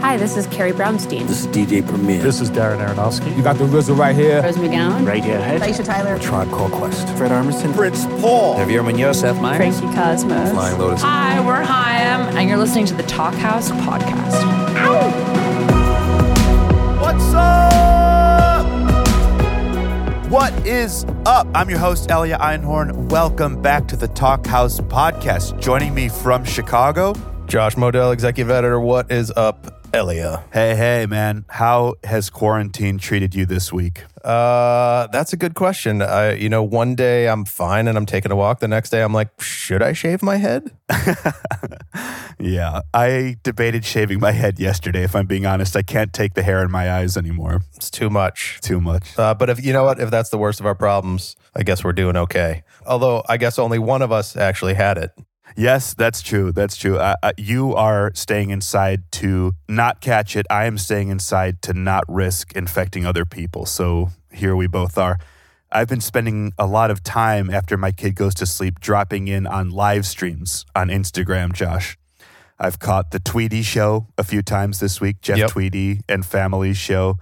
Hi, this is Carrie Brownstein. This is DJ Premier. This is Darren Aronofsky. You got the RZA right here. Rose McGowan. Radiohead. Aisha Tyler. A Tribe Called Quest. Fred Armisen. Prince Paul. Javier Munoz. Seth Meyers. Frankie Cosmos. Flying Lotus. Hi, we're Haim, and you're listening to the Talkhouse podcast. What's up? What is up? I'm your host, Elia Einhorn. Welcome back to the Talkhouse podcast. Joining me from Chicago, Josh Modell, executive editor. What is up, Elia? Hey, hey, man. How has quarantine treated you this week? Uh, that's a good question. I, you know, one day I'm fine and I'm taking a walk. The next day I'm like, should I shave my head? Yeah, I debated shaving my head yesterday. If I'm being honest, I can't take the hair in my eyes anymore. It's too much. Too much. Uh, but if you know what, if that's the worst of our problems, I guess we're doing okay. Although I guess only one of us actually had it. Yes, that's true. That's true. Uh, uh, you are staying inside to not catch it. I am staying inside to not risk infecting other people. So here we both are. I've been spending a lot of time after my kid goes to sleep dropping in on live streams on Instagram, Josh. I've caught the Tweedy show a few times this week, Jeff Yep. Tweedy and Family show.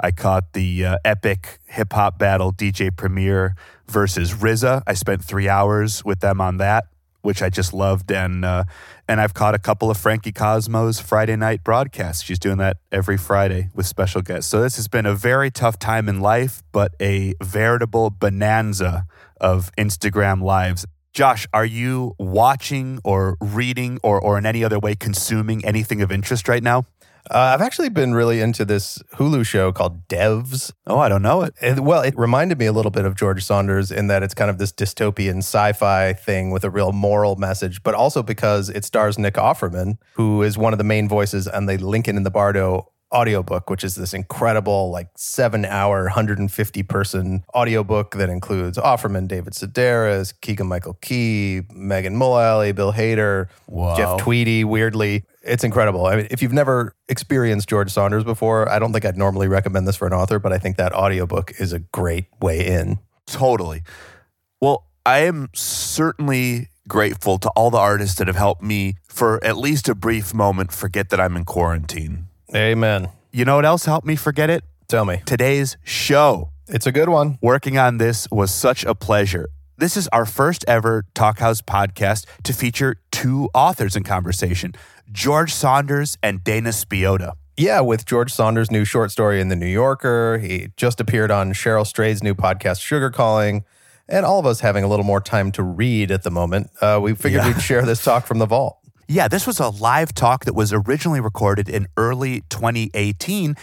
I caught the uh, epic hip hop battle DJ Premier versus RZA. I spent three hours with them on that, which I just loved, and uh, and I've caught a couple of Frankie Cosmos' Friday night broadcasts. She's doing that every Friday with special guests. So this has been a very tough time in life, but a veritable bonanza of Instagram lives. Josh, are you watching or reading or, or in any other way consuming anything of interest right now? Uh, I've actually been really into this Hulu show called Devs. Oh, I don't know it. It- well, it reminded me a little bit of George Saunders in that it's kind of this dystopian sci-fi thing with a real moral message, but also because it stars Nick Offerman, who is one of the main voices on the Lincoln in the Bardo audiobook, which is this incredible, like seven hour, 150 person audiobook that includes Offerman, David Sedaris, Keegan Michael Key, Megan Mullally, Bill Hader, Wow. Jeff Tweedy, weirdly. It's incredible. I mean, if you've never experienced George Saunders before, I don't think I'd normally recommend this for an author, but I think that audiobook is a great way in. Totally. Well, I am certainly grateful to all the artists that have helped me for at least a brief moment forget that I'm in quarantine. Amen. You know what else helped me forget it? Tell me. Today's show. It's a good one. Working on this was such a pleasure. This is our first ever Talkhouse podcast to feature two authors in conversation George Saunders and Dana Spiotta. Yeah, with George Saunders' new short story in The New Yorker. He just appeared on Cheryl Strayed's new podcast, Sugar Calling. And all of us having a little more time to read at the moment, uh, we figured Yeah. we'd share this talk from the vault. Yeah, this was a live talk that was originally recorded in early 2018.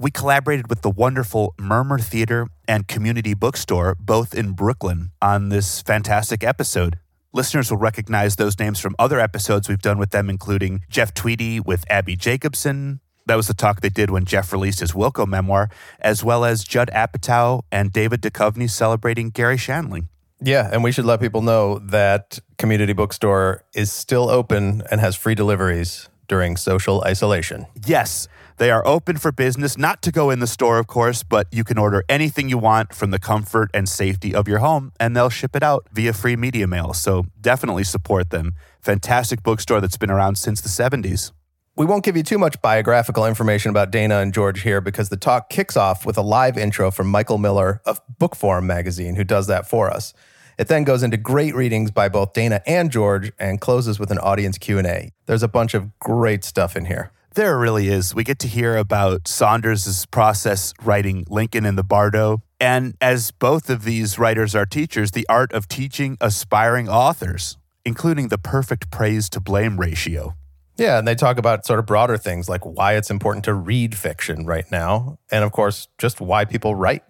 We collaborated with the wonderful Murmrr Theater and Community Bookstore, both in Brooklyn, on this fantastic episode. Listeners will recognize those names from other episodes we've done with them, including Jeff Tweedy with Abbi Jacobson. That was the talk they did when Jeff released his Wilco memoir, as well as Judd Apatow and David Duchovny celebrating Garry Shandling. Yeah, and we should let people know that Community Bookstore is still open and has free deliveries during social isolation. Yes, they are open for business, not to go in the store, of course, but you can order anything you want from the comfort and safety of your home, and they'll ship it out via free media mail. So definitely support them. Fantastic bookstore that's been around since the 70s. We won't give you too much biographical information about Dana and George here because the talk kicks off with a live intro from Michael Miller of Bookforum magazine, who does that for us. It then goes into great readings by both Dana and George and closes with an audience Q&A. There's a bunch of great stuff in here. There really is. We get to hear about Saunders' process writing Lincoln in the Bardo. And as both of these writers are teachers, the art of teaching aspiring authors, including the perfect praise to blame ratio. Yeah, and they talk about sort of broader things like why it's important to read fiction right now, and of course, just why people write.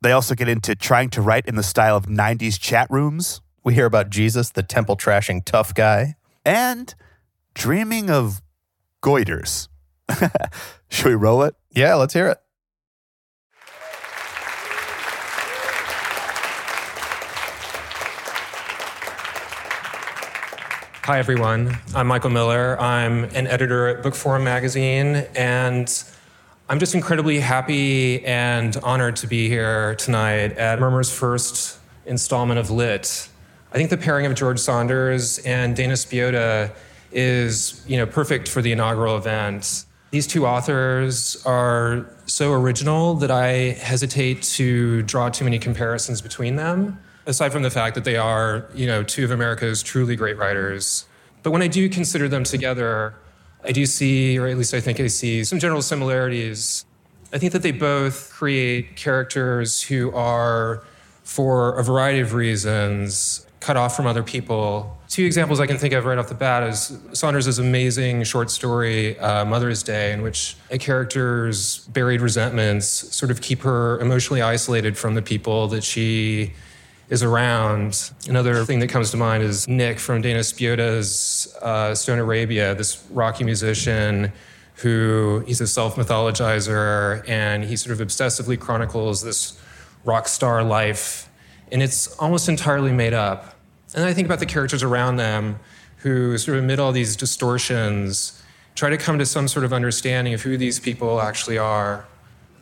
They also get into trying to write in the style of 90s chat rooms We hear about Jesus, the temple trashing tough guy. and dreaming of goiters. Should we roll it? Yeah, let's hear it. Hi, everyone. I'm Michael Miller. I'm an editor at Bookforum magazine, and I'm just incredibly happy and honored to be here tonight at Murmrr's first installment of Lit. I think the pairing of George Saunders and Dana Spiotta is, you know, perfect for the inaugural event. These two authors are so original that I hesitate to draw too many comparisons between them, aside from the fact that they are, you know, two of America's truly great writers. But when I do consider them together, I do see, or at least I think I see, some general similarities. I think that they both create characters who are, for a variety of reasons, cut off from other people. Two examples I can think of right off the bat is Saunders' amazing short story, uh, Mother's Day, in which a character's buried resentments sort of keep her emotionally isolated from the people that she is around. Another thing that comes to mind is Nick from Dana Spiotta's uh, Stone Arabia, this rocky musician who he's a self mythologizer and he sort of obsessively chronicles this rock star life. And it's almost entirely made up. And I think about the characters around them who sort of amid all these distortions try to come to some sort of understanding of who these people actually are.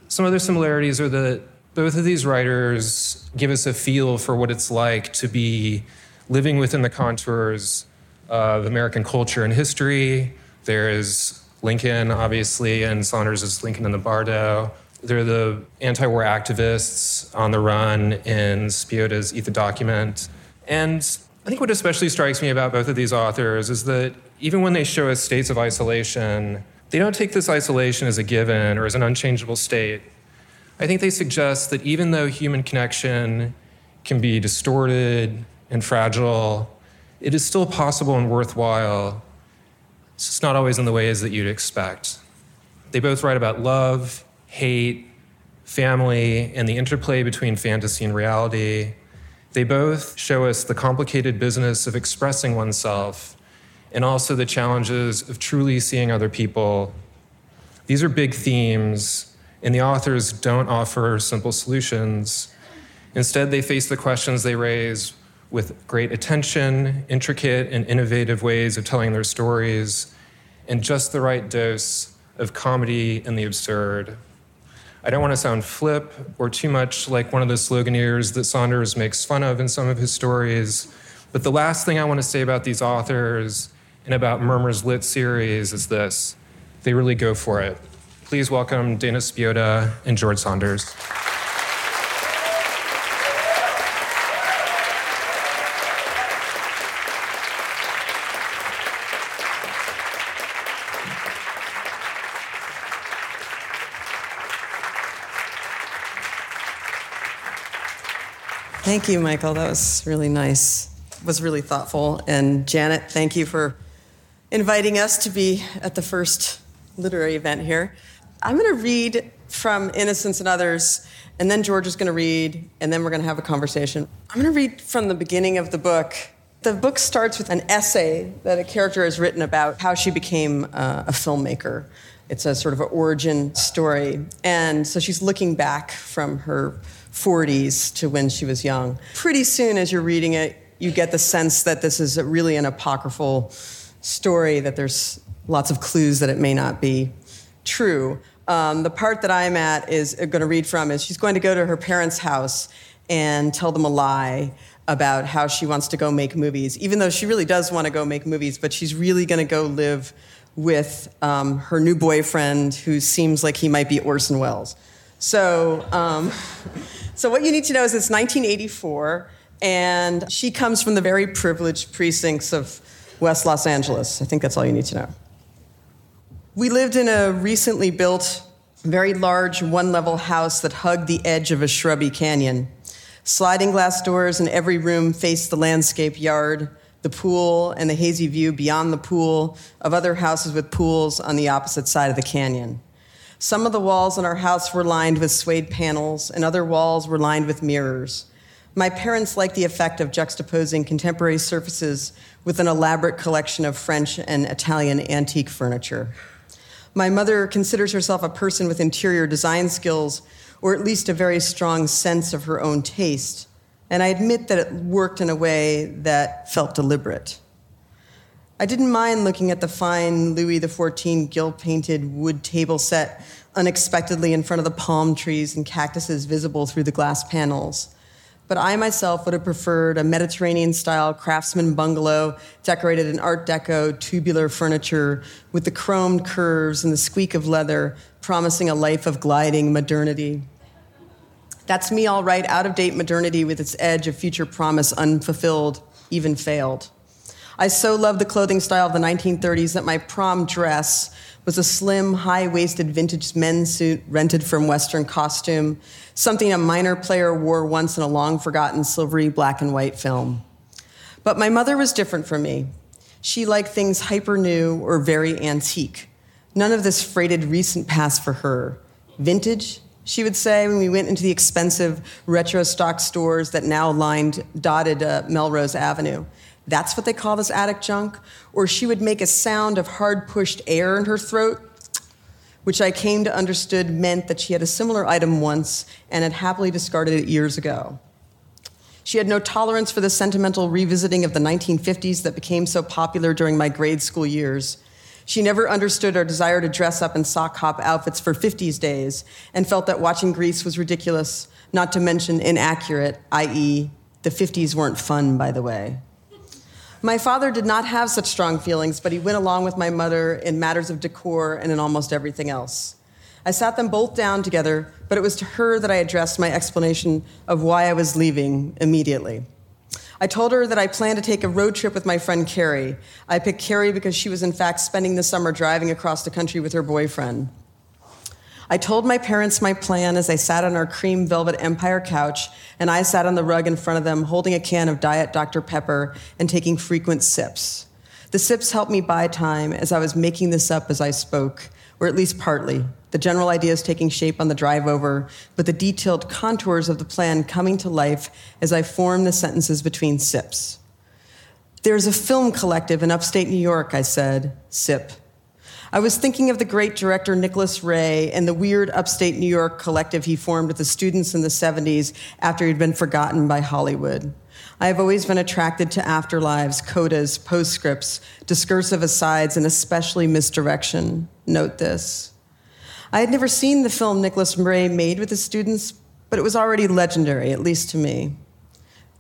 Some other similarities are that both of these writers give us a feel for what it's like to be living within the contours of American culture and history. There is Lincoln, obviously, and Saunders is Lincoln in the Bardo. They're the anti war activists on the run in Spiotta's Eat the Document. And I think what especially strikes me about both of these authors is that even when they show us states of isolation, they don't take this isolation as a given or as an unchangeable state. I think they suggest that even though human connection can be distorted and fragile, it is still possible and worthwhile. It's just not always in the ways that you'd expect. They both write about love, hate, family, and the interplay between fantasy and reality. They both show us the complicated business of expressing oneself and also the challenges of truly seeing other people. These are big themes and the authors don't offer simple solutions. Instead, they face the questions they raise with great attention, intricate and innovative ways of telling their stories, and just the right dose of comedy and the absurd. I don't want to sound flip or too much like one of the sloganeers that Saunders makes fun of in some of his stories, but the last thing I want to say about these authors and about Murmrr's Lit series is this they really go for it. Please welcome Dana Spiotta and George Saunders. Thank you, Michael. That was really nice. Was really thoughtful. And Janet, thank you for inviting us to be at the first literary event here. I'm going to read from Innocence and Others, and then George is going to read, and then we're going to have a conversation. I'm going to read from the beginning of the book. The book starts with an essay that a character has written about how she became uh, a filmmaker. It's a sort of an origin story. And so she's looking back from her 40s to when she was young. Pretty soon, as you're reading it, you get the sense that this is really an apocryphal story, that there's lots of clues that it may not be true. Um, the part that I'm at is uh, going to read from is she's going to go to her parents' house and tell them a lie about how she wants to go make movies, even though she really does want to go make movies, but she's really going to go live with um, her new boyfriend who seems like he might be Orson Welles. So, um, so what you need to know is it's 1984, and she comes from the very privileged precincts of West Los Angeles. I think that's all you need to know. We lived in a recently built, very large one level house that hugged the edge of a shrubby canyon. Sliding glass doors in every room faced the landscape yard, the pool, and the hazy view beyond the pool of other houses with pools on the opposite side of the canyon. Some of the walls in our house were lined with suede panels, and other walls were lined with mirrors. My parents liked the effect of juxtaposing contemporary surfaces with an elaborate collection of French and Italian antique furniture. My mother considers herself a person with interior design skills, or at least a very strong sense of her own taste. And I admit that it worked in a way that felt deliberate. I didn't mind looking at the fine Louis XIV gilt painted wood table set unexpectedly in front of the palm trees and cactuses visible through the glass panels. but I myself would have preferred a Mediterranean style craftsman bungalow decorated in Art Deco tubular furniture with the chromed curves and the squeak of leather, promising a life of gliding modernity. That's me, all right, out of date modernity with its edge of future promise unfulfilled, even failed. I so loved the clothing style of the 1930s that my prom dress was a slim, high waisted vintage men's suit rented from Western Costume, something a minor player wore once in a long forgotten silvery black and white film. But my mother was different from me. She liked things hyper new or very antique. None of this freighted recent past for her. Vintage, she would say when we went into the expensive retro stock stores that now lined dotted uh, Melrose Avenue. That's what they call this attic junk. Or she would make a sound of hard pushed air in her throat, which I came to understood meant that she had a similar item once and had happily discarded it years ago. She had no tolerance for the sentimental revisiting of the 1950s that became so popular during my grade school years. She never understood our desire to dress up in sock hop outfits for 50s days and felt that watching Grease was ridiculous, not to mention inaccurate, i.e., the 50s weren't fun, by the way. My father did not have such strong feelings, but he went along with my mother in matters of decor and in almost everything else. I sat them both down together, but it was to her that I addressed my explanation of why I was leaving immediately. I told her that I planned to take a road trip with my friend Carrie. I picked Carrie because she was, in fact, spending the summer driving across the country with her boyfriend. I told my parents my plan as they sat on our cream velvet Empire couch, and I sat on the rug in front of them holding a can of Diet Dr. Pepper and taking frequent sips. The sips helped me buy time as I was making this up as I spoke, or at least partly. The general ideas taking shape on the drive over, but the detailed contours of the plan coming to life as I formed the sentences between sips. There's a film collective in upstate New York, I said, sip. I was thinking of the great director Nicholas Ray and the weird upstate New York collective he formed with the students in the 70s after he'd been forgotten by Hollywood. I have always been attracted to afterlives, codas, postscripts, discursive asides, and especially misdirection. Note this. I had never seen the film Nicholas Ray made with his students, but it was already legendary, at least to me.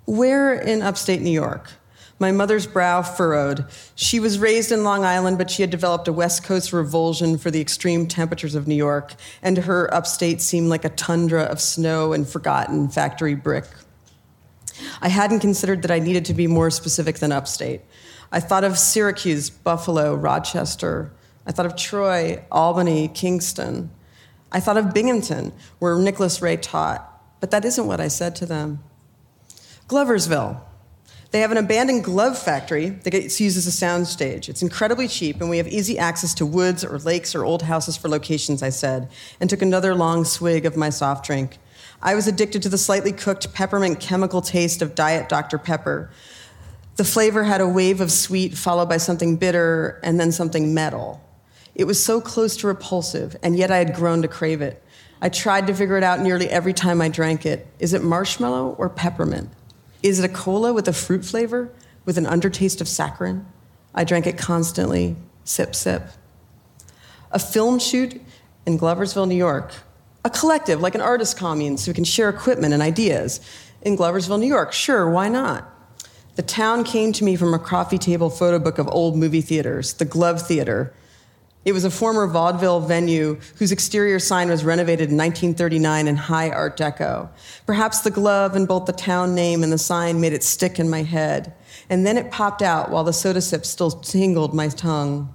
Where in upstate New York? My mother's brow furrowed. She was raised in Long Island, but she had developed a West Coast revulsion for the extreme temperatures of New York, and her upstate seemed like a tundra of snow and forgotten factory brick. I hadn't considered that I needed to be more specific than upstate. I thought of Syracuse, Buffalo, Rochester. I thought of Troy, Albany, Kingston. I thought of Binghamton, where Nicholas Ray taught, but that isn't what I said to them. Gloversville, they have an abandoned glove factory that gets used as a soundstage. It's incredibly cheap, and we have easy access to woods or lakes or old houses for locations, I said, and took another long swig of my soft drink. I was addicted to the slightly cooked peppermint chemical taste of Diet Dr. Pepper. The flavor had a wave of sweet, followed by something bitter, and then something metal. It was so close to repulsive, and yet I had grown to crave it. I tried to figure it out nearly every time I drank it. Is it marshmallow or peppermint? Is it a cola with a fruit flavor with an undertaste of saccharin? I drank it constantly, sip, sip. A film shoot in Gloversville, New York. A collective, like an artist commune, so we can share equipment and ideas. In Gloversville, New York, sure, why not? The town came to me from a coffee table photo book of old movie theaters, the Glove Theater, it was a former vaudeville venue whose exterior sign was renovated in 1939 in high Art Deco. Perhaps the glove and both the town name and the sign made it stick in my head. And then it popped out while the soda sip still tingled my tongue.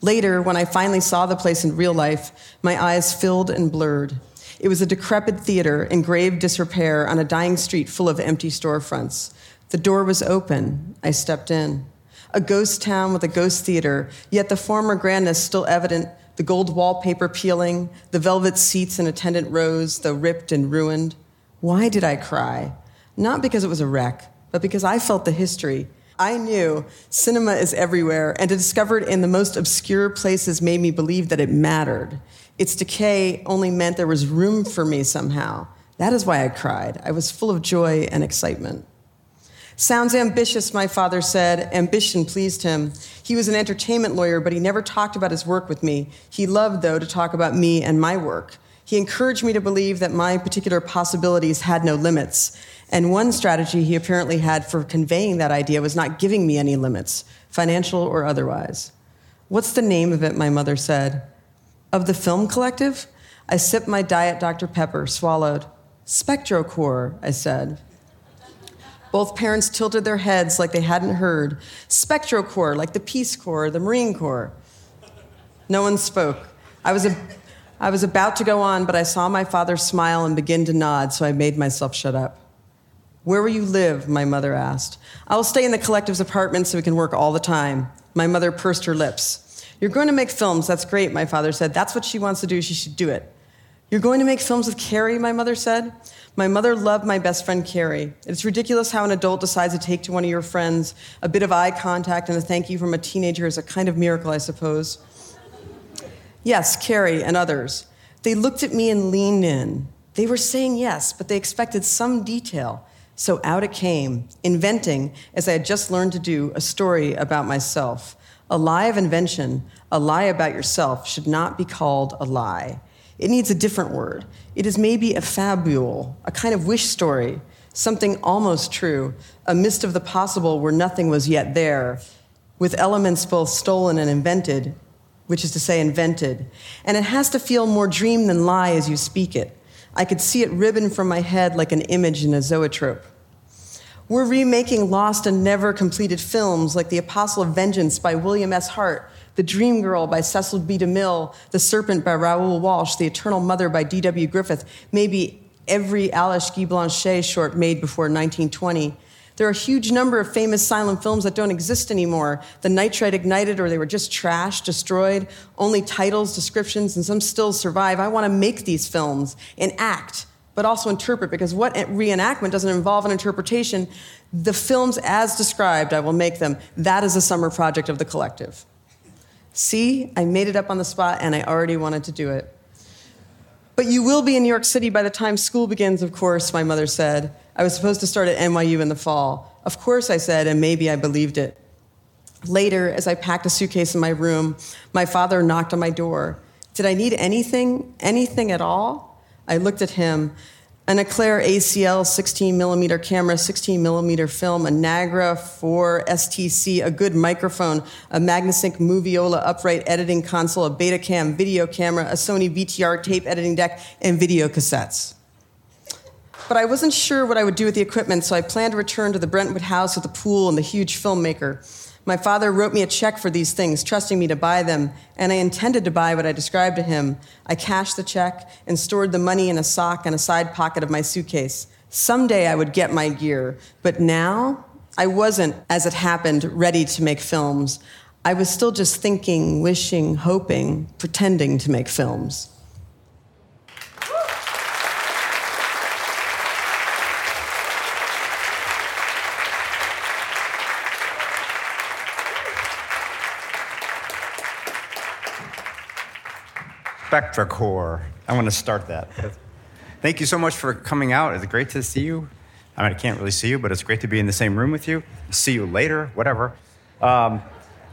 Later, when I finally saw the place in real life, my eyes filled and blurred. It was a decrepit theater in grave disrepair on a dying street full of empty storefronts. The door was open. I stepped in a ghost town with a ghost theater, yet the former grandness still evident, the gold wallpaper peeling, the velvet seats in attendant rows, though ripped and ruined. Why did I cry? Not because it was a wreck, but because I felt the history. I knew cinema is everywhere, and to discover it in the most obscure places made me believe that it mattered. Its decay only meant there was room for me somehow. That is why I cried. I was full of joy and excitement. Sounds ambitious, my father said. Ambition pleased him. He was an entertainment lawyer, but he never talked about his work with me. He loved, though, to talk about me and my work. He encouraged me to believe that my particular possibilities had no limits. And one strategy he apparently had for conveying that idea was not giving me any limits, financial or otherwise. What's the name of it? My mother said. Of the film collective? I sipped my diet Dr. Pepper, swallowed. Spectrocorps, I said. Both parents tilted their heads like they hadn't heard. Spectrocorps, like the Peace Corps, the Marine Corps. No one spoke. I was, a, I was about to go on, but I saw my father smile and begin to nod, so I made myself shut up. Where will you live? My mother asked. I will stay in the collective's apartment so we can work all the time. My mother pursed her lips. You're going to make films. That's great, my father said. That's what she wants to do. She should do it. You're going to make films with Carrie, my mother said. My mother loved my best friend Carrie. It's ridiculous how an adult decides to take to one of your friends a bit of eye contact and a thank you from a teenager is a kind of miracle, I suppose. Yes, Carrie and others. They looked at me and leaned in. They were saying yes, but they expected some detail. So out it came, inventing, as I had just learned to do, a story about myself. A lie of invention, a lie about yourself, should not be called a lie. It needs a different word. It is maybe a fabule, a kind of wish story, something almost true, a mist of the possible where nothing was yet there, with elements both stolen and invented, which is to say, invented. And it has to feel more dream than lie as you speak it. I could see it ribbon from my head like an image in a zoetrope. We're remaking lost and never completed films like The Apostle of Vengeance by William S. Hart, the Dream Girl by Cecil B. DeMille, The Serpent by Raoul Walsh, The Eternal Mother by D.W. Griffith, maybe every Alice Guy Blaché short made before 1920. There are a huge number of famous silent films that don't exist anymore. The Nitrate ignited, or they were just trashed, destroyed. Only titles, descriptions, and some still survive. I want to make these films and act, but also interpret, because what reenactment doesn't involve an interpretation? The films as described, I will make them. That is a summer project of the collective. See, I made it up on the spot and I already wanted to do it. But you will be in New York City by the time school begins, of course, my mother said. I was supposed to start at NYU in the fall. Of course, I said, and maybe I believed it. Later, as I packed a suitcase in my room, my father knocked on my door. Did I need anything, anything at all? I looked at him an Eclair ACL 16 millimeter camera, 16 millimeter film, a Nagra 4 STC, a good microphone, a Magnasync Moviola upright editing console, a Betacam video camera, a Sony VTR tape editing deck, and video cassettes. But I wasn't sure what I would do with the equipment, so I planned to return to the Brentwood house with the pool and the huge filmmaker. My father wrote me a check for these things, trusting me to buy them, and I intended to buy what I described to him. I cashed the check and stored the money in a sock and a side pocket of my suitcase. Someday I would get my gear, but now I wasn't, as it happened, ready to make films. I was still just thinking, wishing, hoping, pretending to make films. Spectrocorps. I want to start that. Thank you so much for coming out. It's great to see you. I mean, I can't really see you, but it's great to be in the same room with you. See you later, whatever. Um,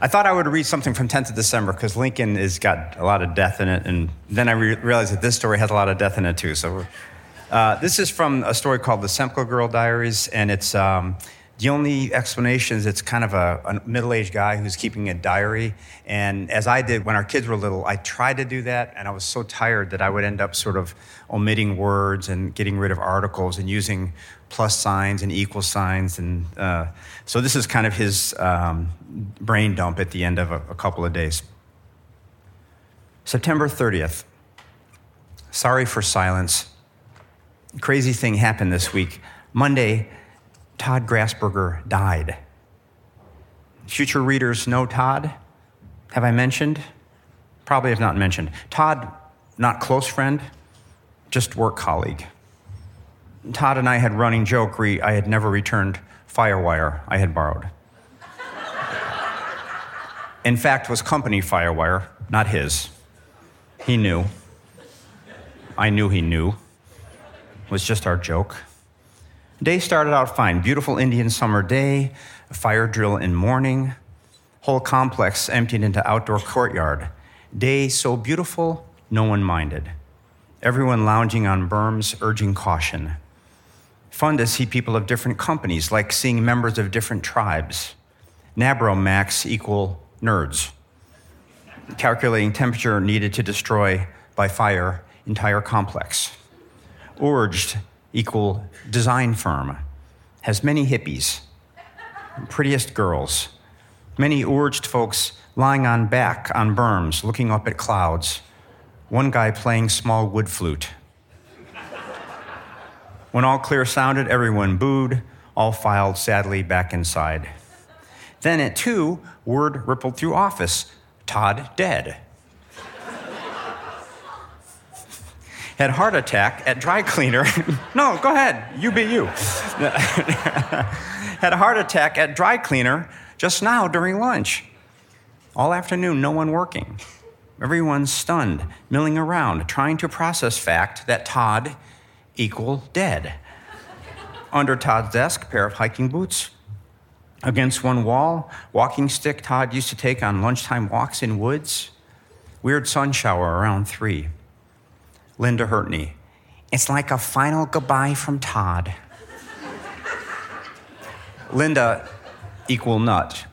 I thought I would read something from 10th of December because Lincoln has got a lot of death in it, and then I re- realized that this story has a lot of death in it too. So, uh, this is from a story called The Semplica Girl Diaries, and it's um, the only explanation is it's kind of a, a middle aged guy who's keeping a diary. And as I did when our kids were little, I tried to do that, and I was so tired that I would end up sort of omitting words and getting rid of articles and using plus signs and equal signs. And uh, so this is kind of his um, brain dump at the end of a, a couple of days. September 30th. Sorry for silence. Crazy thing happened this week. Monday, Todd Grassberger died. Future readers know Todd. Have I mentioned? Probably have not mentioned. Todd, not close friend, just work colleague. Todd and I had running joke re I had never returned Firewire I had borrowed. In fact, was company Firewire, not his. He knew. I knew he knew. It was just our joke. Day started out fine. Beautiful Indian summer day, fire drill in morning, whole complex emptied into outdoor courtyard. Day so beautiful, no one minded. Everyone lounging on berms, urging caution. Fun to see people of different companies, like seeing members of different tribes. Nabro max equal nerds. Calculating temperature needed to destroy by fire entire complex. Urged equal design firm. Has many hippies. Prettiest girls. Many urged folks lying on back on berms, looking up at clouds. One guy playing small wood flute. When all clear sounded, everyone booed, all filed sadly back inside. Then at two, word rippled through office Todd dead. Had heart attack at dry cleaner. no, go ahead, you be you. Had a heart attack at dry cleaner just now during lunch. All afternoon, no one working. Everyone stunned, milling around, trying to process fact that Todd equal dead. Under Todd's desk, pair of hiking boots. Against one wall, walking stick Todd used to take on lunchtime walks in woods. Weird sun shower around three. Linda Hurtney. It's like a final goodbye from Todd. Linda equal nut.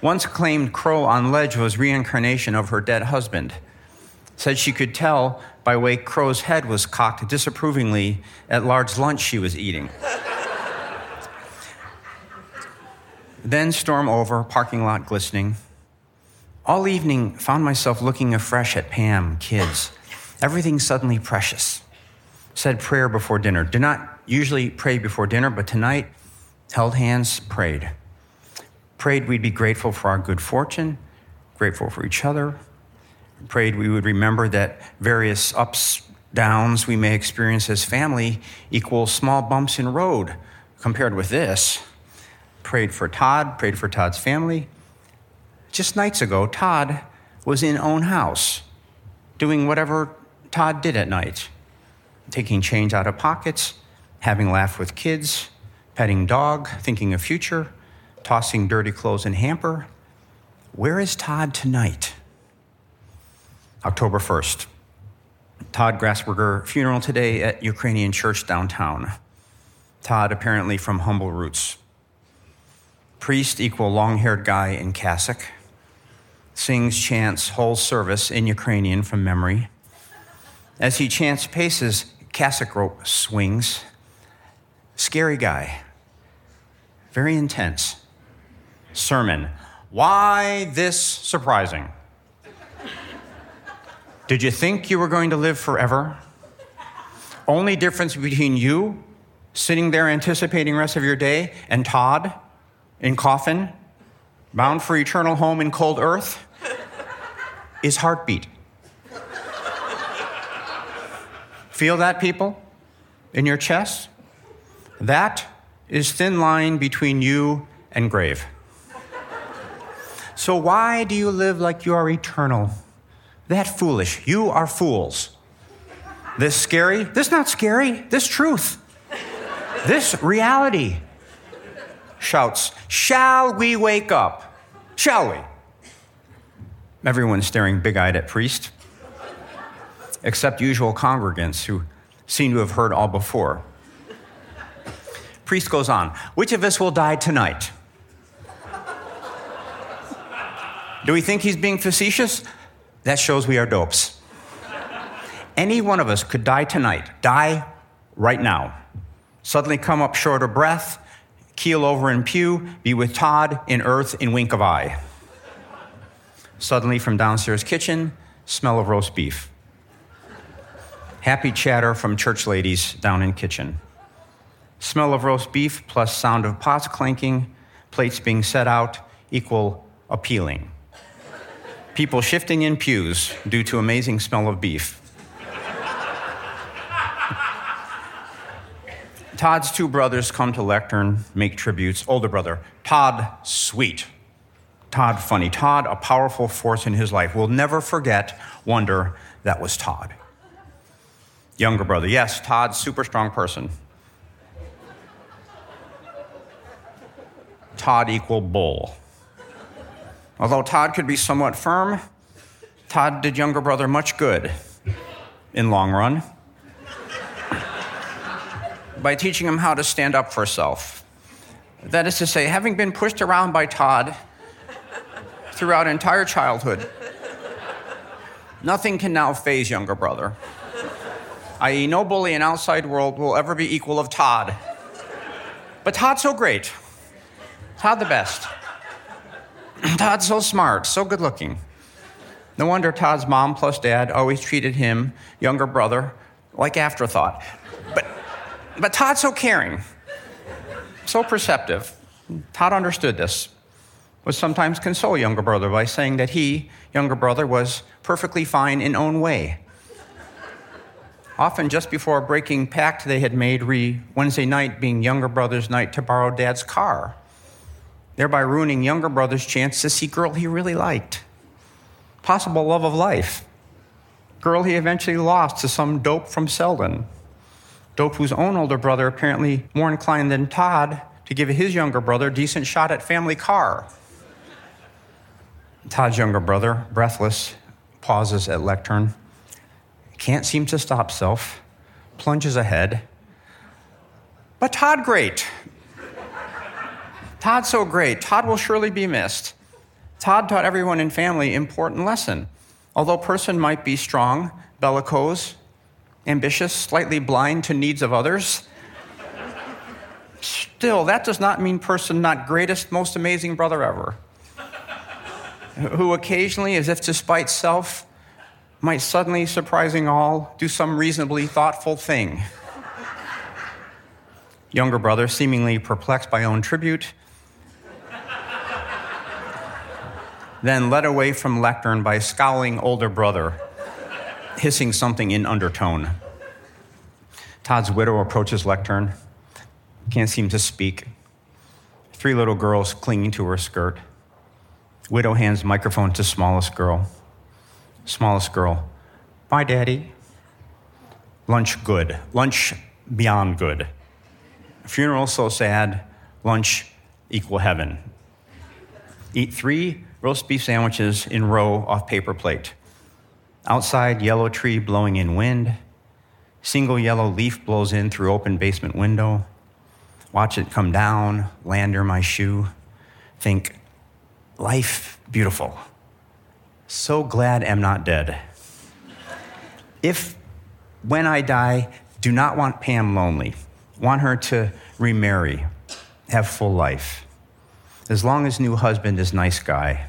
Once claimed Crow on ledge was reincarnation of her dead husband. Said she could tell by way Crow's head was cocked disapprovingly at large lunch she was eating. then storm over, parking lot glistening. All evening, found myself looking afresh at Pam, kids. Everything suddenly precious. Said prayer before dinner. Did not usually pray before dinner, but tonight, held hands, prayed. Prayed we'd be grateful for our good fortune, grateful for each other, prayed we would remember that various ups, downs we may experience as family equal small bumps in road compared with this. Prayed for Todd, prayed for Todd's family. Just nights ago, Todd was in own house, doing whatever Todd did at night, taking change out of pockets, having laugh with kids, petting dog, thinking of future, tossing dirty clothes in hamper. Where is Todd tonight? October 1st. Todd Grassberger funeral today at Ukrainian church downtown. Todd apparently from humble roots. Priest equal long-haired guy in cassock. Sings chants whole service in Ukrainian from memory. As he chants paces, cassock rope swings. Scary guy. Very intense. Sermon. Why this surprising? Did you think you were going to live forever? Only difference between you sitting there anticipating rest of your day and Todd in coffin, bound for eternal home in cold earth, is heartbeat. Feel that, people? In your chest? That is thin line between you and grave. So why do you live like you are eternal? That foolish. You are fools. This scary? This not scary. This truth. This reality. Shouts, Shall we wake up? Shall we? Everyone staring big eyed at priest, except usual congregants who seem to have heard all before. Priest goes on, Which of us will die tonight? Do we think he's being facetious? That shows we are dopes. Any one of us could die tonight, die right now. Suddenly come up short of breath, keel over in pew, be with Todd in earth in wink of eye. Suddenly from downstairs kitchen, smell of roast beef. Happy chatter from church ladies down in kitchen. Smell of roast beef plus sound of pots clanking, plates being set out equal appealing people shifting in pews due to amazing smell of beef. Todd's two brothers come to lectern, make tributes. Older brother, Todd, sweet. Todd, funny. Todd, a powerful force in his life. Will never forget, wonder, that was Todd. Younger brother, yes, Todd, super strong person. Todd equal bull. Although Todd could be somewhat firm, Todd did younger brother much good in long run. by teaching him how to stand up for self. That is to say, having been pushed around by Todd throughout entire childhood, nothing can now phase younger brother. I.e., no bully in outside world will ever be equal of Todd. But Todd's so great. Todd the best. Todd's so smart, so good looking. No wonder Todd's mom plus dad always treated him, younger brother, like afterthought. But, but Todd's so caring, so perceptive. Todd understood this, would sometimes console younger brother by saying that he, younger brother, was perfectly fine in own way. Often just before a breaking pact they had made, re Wednesday night being younger brother's night to borrow dad's car, thereby ruining younger brother's chance to see girl he really liked. Possible love of life. Girl he eventually lost to some dope from Selden. Dope whose own older brother apparently more inclined than Todd to give his younger brother a decent shot at family car. Todd's younger brother, breathless, pauses at lectern, can't seem to stop self, plunges ahead. But Todd, great. Todd, so great. Todd will surely be missed. Todd taught everyone in family important lesson. Although person might be strong, bellicose, ambitious, slightly blind to needs of others, still that does not mean person not greatest, most amazing brother ever. Who occasionally, as if to spite self, might suddenly, surprising all, do some reasonably thoughtful thing. Younger brother, seemingly perplexed by own tribute, then led away from lectern by scowling older brother, hissing something in undertone. Todd's widow approaches lectern, can't seem to speak. Three little girls clinging to her skirt. Widow hands microphone to smallest girl. Smallest girl, bye, daddy. Lunch good. Lunch beyond good. Funeral so sad. Lunch equal heaven. Eat three roast beef sandwiches in row off paper plate. Outside, yellow tree blowing in wind. Single yellow leaf blows in through open basement window. Watch it come down, land near my shoe. Think, life beautiful. So glad am not dead. If, when I die, do not want Pam lonely, want her to remarry, have full life. As long as new husband is nice guy,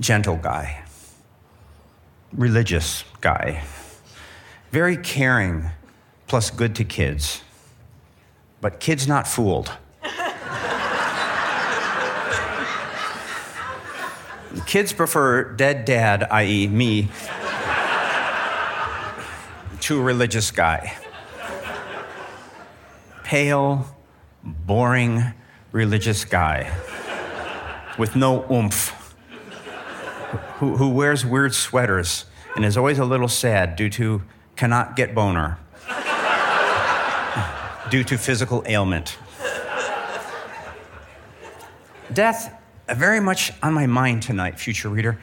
gentle guy, religious guy, very caring, plus good to kids. But kids not fooled. Kids prefer dead dad, i.e., me, to religious guy. Pale, boring, religious guy with no oomph, who, who wears weird sweaters and is always a little sad due to cannot get boner, due to physical ailment. Death very much on my mind tonight, future reader.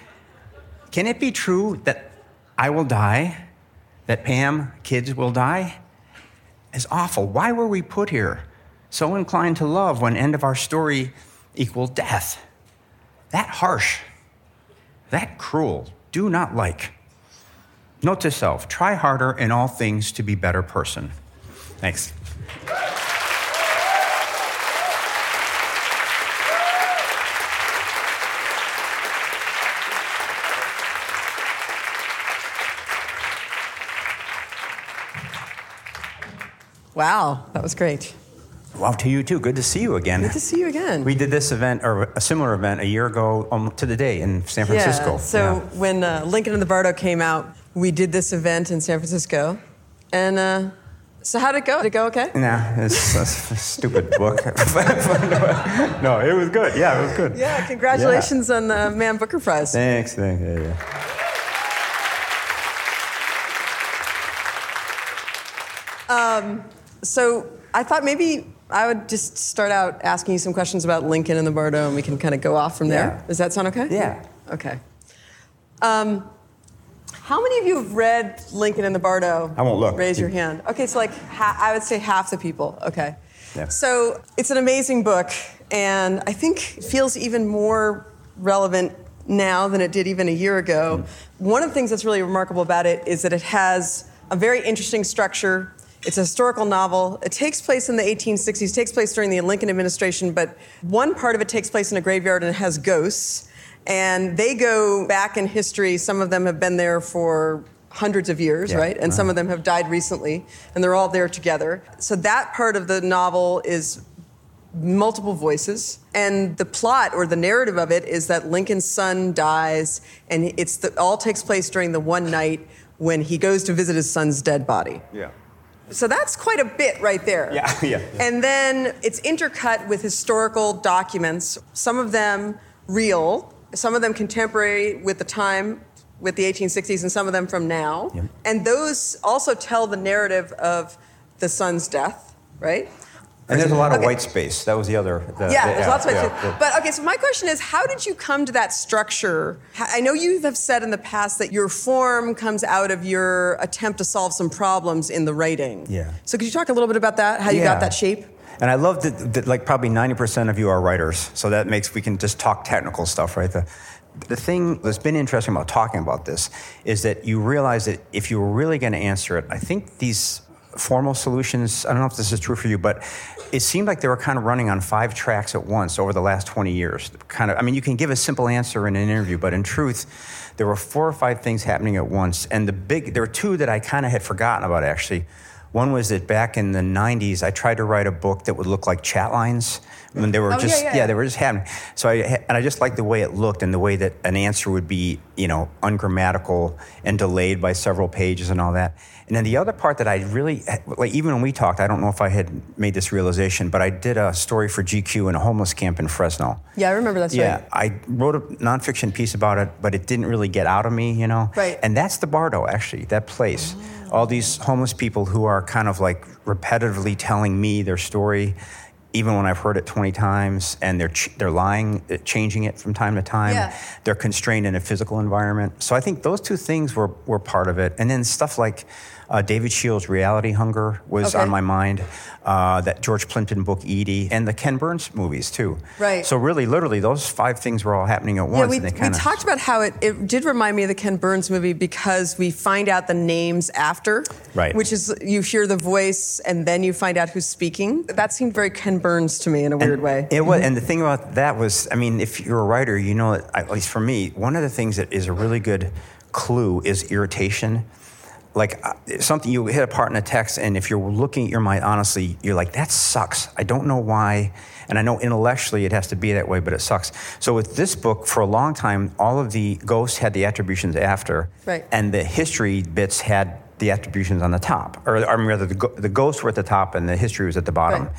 Can it be true that I will die? That Pam, kids will die? Is awful. Why were we put here? So inclined to love when end of our story equal death. That harsh. That cruel. Do not like. Note to self try harder in all things to be better person. Thanks. Wow, that was great. Wow, to you too. Good to see you again. Good to see you again. We did this event or a similar event a year ago um, to the day in San Francisco. Yeah, so Yeah. when uh, Lincoln in the Bardo came out, we did this event in San Francisco. And uh, so how'd it go? Did it go okay? Nah, it's a stupid book. no, it was good. Yeah, it was good. Yeah, congratulations on the Man Booker Prize. Thanks. Thanks. Yeah, yeah. So I thought maybe I would just start out asking you some questions about Lincoln in the Bardo, and we can kind of go off from there. Yeah. Does that sound okay? Yeah. Okay. Um, How many of you have read Lincoln in the Bardo? I won't look. Raise your hand. Okay, so like ha- I would say half the people. Okay. Yeah. So it's an amazing book, and I think it feels even more relevant now than it did even a year ago. One of the things that's really remarkable about it is that it has a very interesting structure. It's a historical novel. It takes place in the 1860s, it takes place during the Lincoln administration, but one part of it takes place in a graveyard and it has ghosts. And they go back in history. Some of them have been there for hundreds of years, Yeah, right? And some of them have died recently, and they're all there together. So that part of the novel is multiple voices and the plot or the narrative of it is that lincoln's son dies and it's the, all takes place during the one night when he goes to visit his son's dead body Yeah. So that's quite a bit right there Yeah, yeah. and then it's intercut with historical documents some of them real some of them contemporary with the time with the 1860s and some of them from now Yep. and those also tell the narrative of the son's death right And there's a lot of Okay. white space. That was the other. the- yeah, the- there's lots of yeah, it. yeah. But okay, so my question is, how did you come to that structure? I know you have said in the past that your form comes out of your attempt to solve some problems in the writing. Yeah. So could you talk a little bit about that? How you got that shape? And I love that, that like probably 90% of you are writers. So that makes, we can just talk technical stuff, right? The, the thing that's been interesting about talking about this is that you realize that if you were really going to answer it, I think these formal solutions, I don't know if this is true for you, but it seemed like they were kind of running on five tracks at once over the last 20 years. Kind of, I mean, you can give a simple answer in an interview, but in truth, there were four or five things happening at once. And the big, there were two that I kind of had forgotten about actually. One was that back in the 90s, I tried to write a book that would look like chat lines. When they were Oh, yeah, just, yeah, yeah. they were just happening. So I, and I just liked the way it looked and the way that an answer would be, you know, ungrammatical and delayed by several pages and all that. And then the other part that I really, like, even when we talked, I don't know if I had made this realization, but I did a story for GQ in a homeless camp in Fresno. Yeah, I remember that story. Yeah. I wrote a nonfiction piece about it, but it didn't really get out of me, you know? Right. And that's the Bardo, actually, that place. Oh. All these homeless people who are kind of like repetitively telling me their story, even when I've heard it 20 times, and they're, ch- they're lying, uh, changing it from time to time. Yeah. They're constrained in a physical environment. So I think those two things were, were part of it. And then stuff like uh, David Shields' Reality Hunger was Okay. on my mind. Uh, that George Plimpton book, Edie, and the Ken Burns movies, too. Right. So really, literally, those five things were all happening at once. Yeah, we, and they we kinda, talked about how it, it did remind me of the Ken Burns movie because we find out the names after. Right. Which is, you hear the voice and then you find out who's speaking. That seemed very Ken Burns to me in a weird way. It was, and the thing about that was, I mean, if you're a writer, you know, at least for me, one of the things that is a really good clue is irritation. Like uh, something you hit a part in a text, and if you're looking at your mind honestly, you're like, that sucks. I don't know why. And I know intellectually it has to be that way, but it sucks. So with this book, for a long time, all of the ghosts had the attributions after, Right. and the history bits had the attributions on the top, or I mean, rather, the, the ghosts were at the top and the history was at the bottom. Right.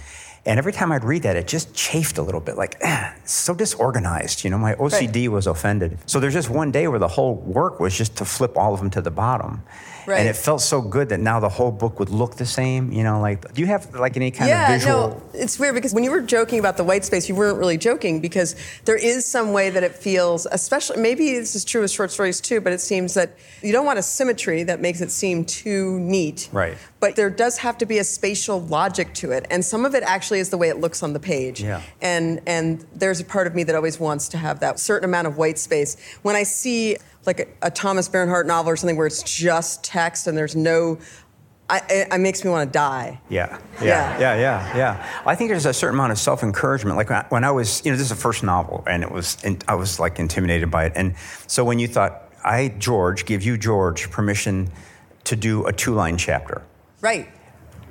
And every time I'd read that, it just chafed a little bit, like, eh, so disorganized. You know, my OCD was offended. So there's just one day where the whole work was just to flip all of them to the bottom. Right. And it felt so good that now the whole book would look the same. You know, like, do you have like any kind yeah, of visual? Yeah, no, it's weird because when you were joking about the white space, you weren't really joking because there is some way that it feels, especially maybe this is true with short stories too, but it seems that you don't want a symmetry that makes it seem too neat. Right. But there does have to be a spatial logic to it, and some of it actually is the way it looks on the page. Yeah. And and there's a part of me that always wants to have that certain amount of white space. When I see like a, a Thomas Bernhard novel or something where it's just text and there's no, I, it, it makes me want to die. Yeah, Yeah. yeah, yeah, yeah. I think there's a certain amount of self encouragement. Like when I, when I was, you know, this is the first novel, and it was, and I was like intimidated by it. And so when you thought, I, George, give you, George, permission to do a two line chapter. Right.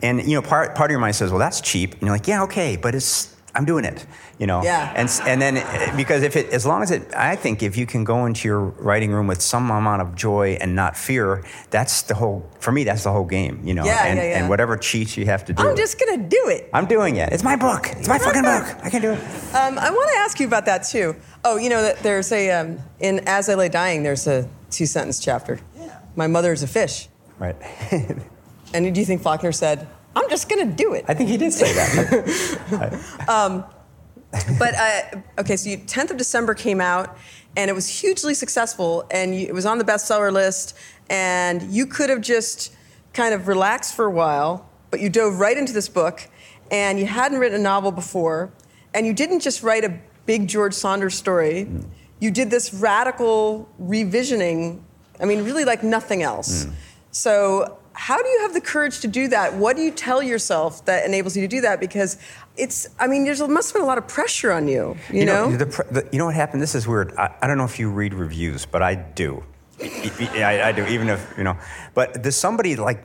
And you know, part part of your mind says, "Well, that's cheap." And you're like, "Yeah, okay, but it's I'm doing it." You know. Yeah. And and then because if it as long as it, I think if you can go into your writing room with some amount of joy and not fear, that's the whole. For me, that's the whole game. You know. Yeah, and, yeah, yeah. and whatever cheats you have to do. I'm just gonna do it. I'm doing it. It's my book. It's my fucking book. I can do it. Um, I want to ask you about that too. Oh, you know that there's a um, in As I Lay Dying. There's a two sentence chapter. Yeah. My mother's a fish. Right. And do you think Faulkner said, "I'm just gonna do it"? I think he did say that. but uh, okay, so you, 10th of December came out, and it was hugely successful, and you, it was on the bestseller list, and you could have just kind of relaxed for a while, but you dove right into this book, and you hadn't written a novel before, and you didn't just write a big George Saunders story. Mm. You did this radical revisioning. I mean, really like nothing else. Mm. So, how do you have the courage to do that? What do you tell yourself that enables you to do that? Because it's, I mean, there must have been a lot of pressure on you. You, know, the, the, you know what happened? This is weird. I, I don't know if you read reviews, but I do. I, I, I do, even if, you know. But there's somebody like,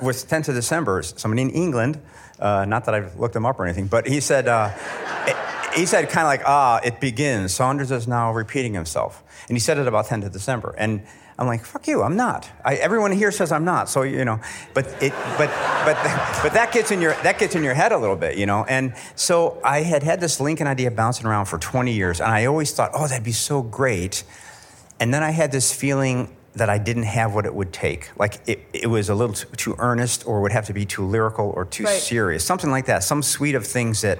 was 10th of December, somebody in England, uh, not that I've looked him up or anything, but he said, uh, he said kind of like, ah, it begins. Saunders is now repeating himself. And he said it about 10th of December. And I'm like, fuck you, I'm not. I, everyone here says I'm not. So, you know, but it, but, but, but that gets in your, that gets in your head a little bit, you know? And so I had had this Lincoln idea bouncing around for 20 years. And I always thought, oh, that'd be so great. And then I had this feeling that I didn't have what it would take. Like it, it was a little too, too earnest or would have to be too lyrical or too Right. serious. Something like that. Some suite of things that,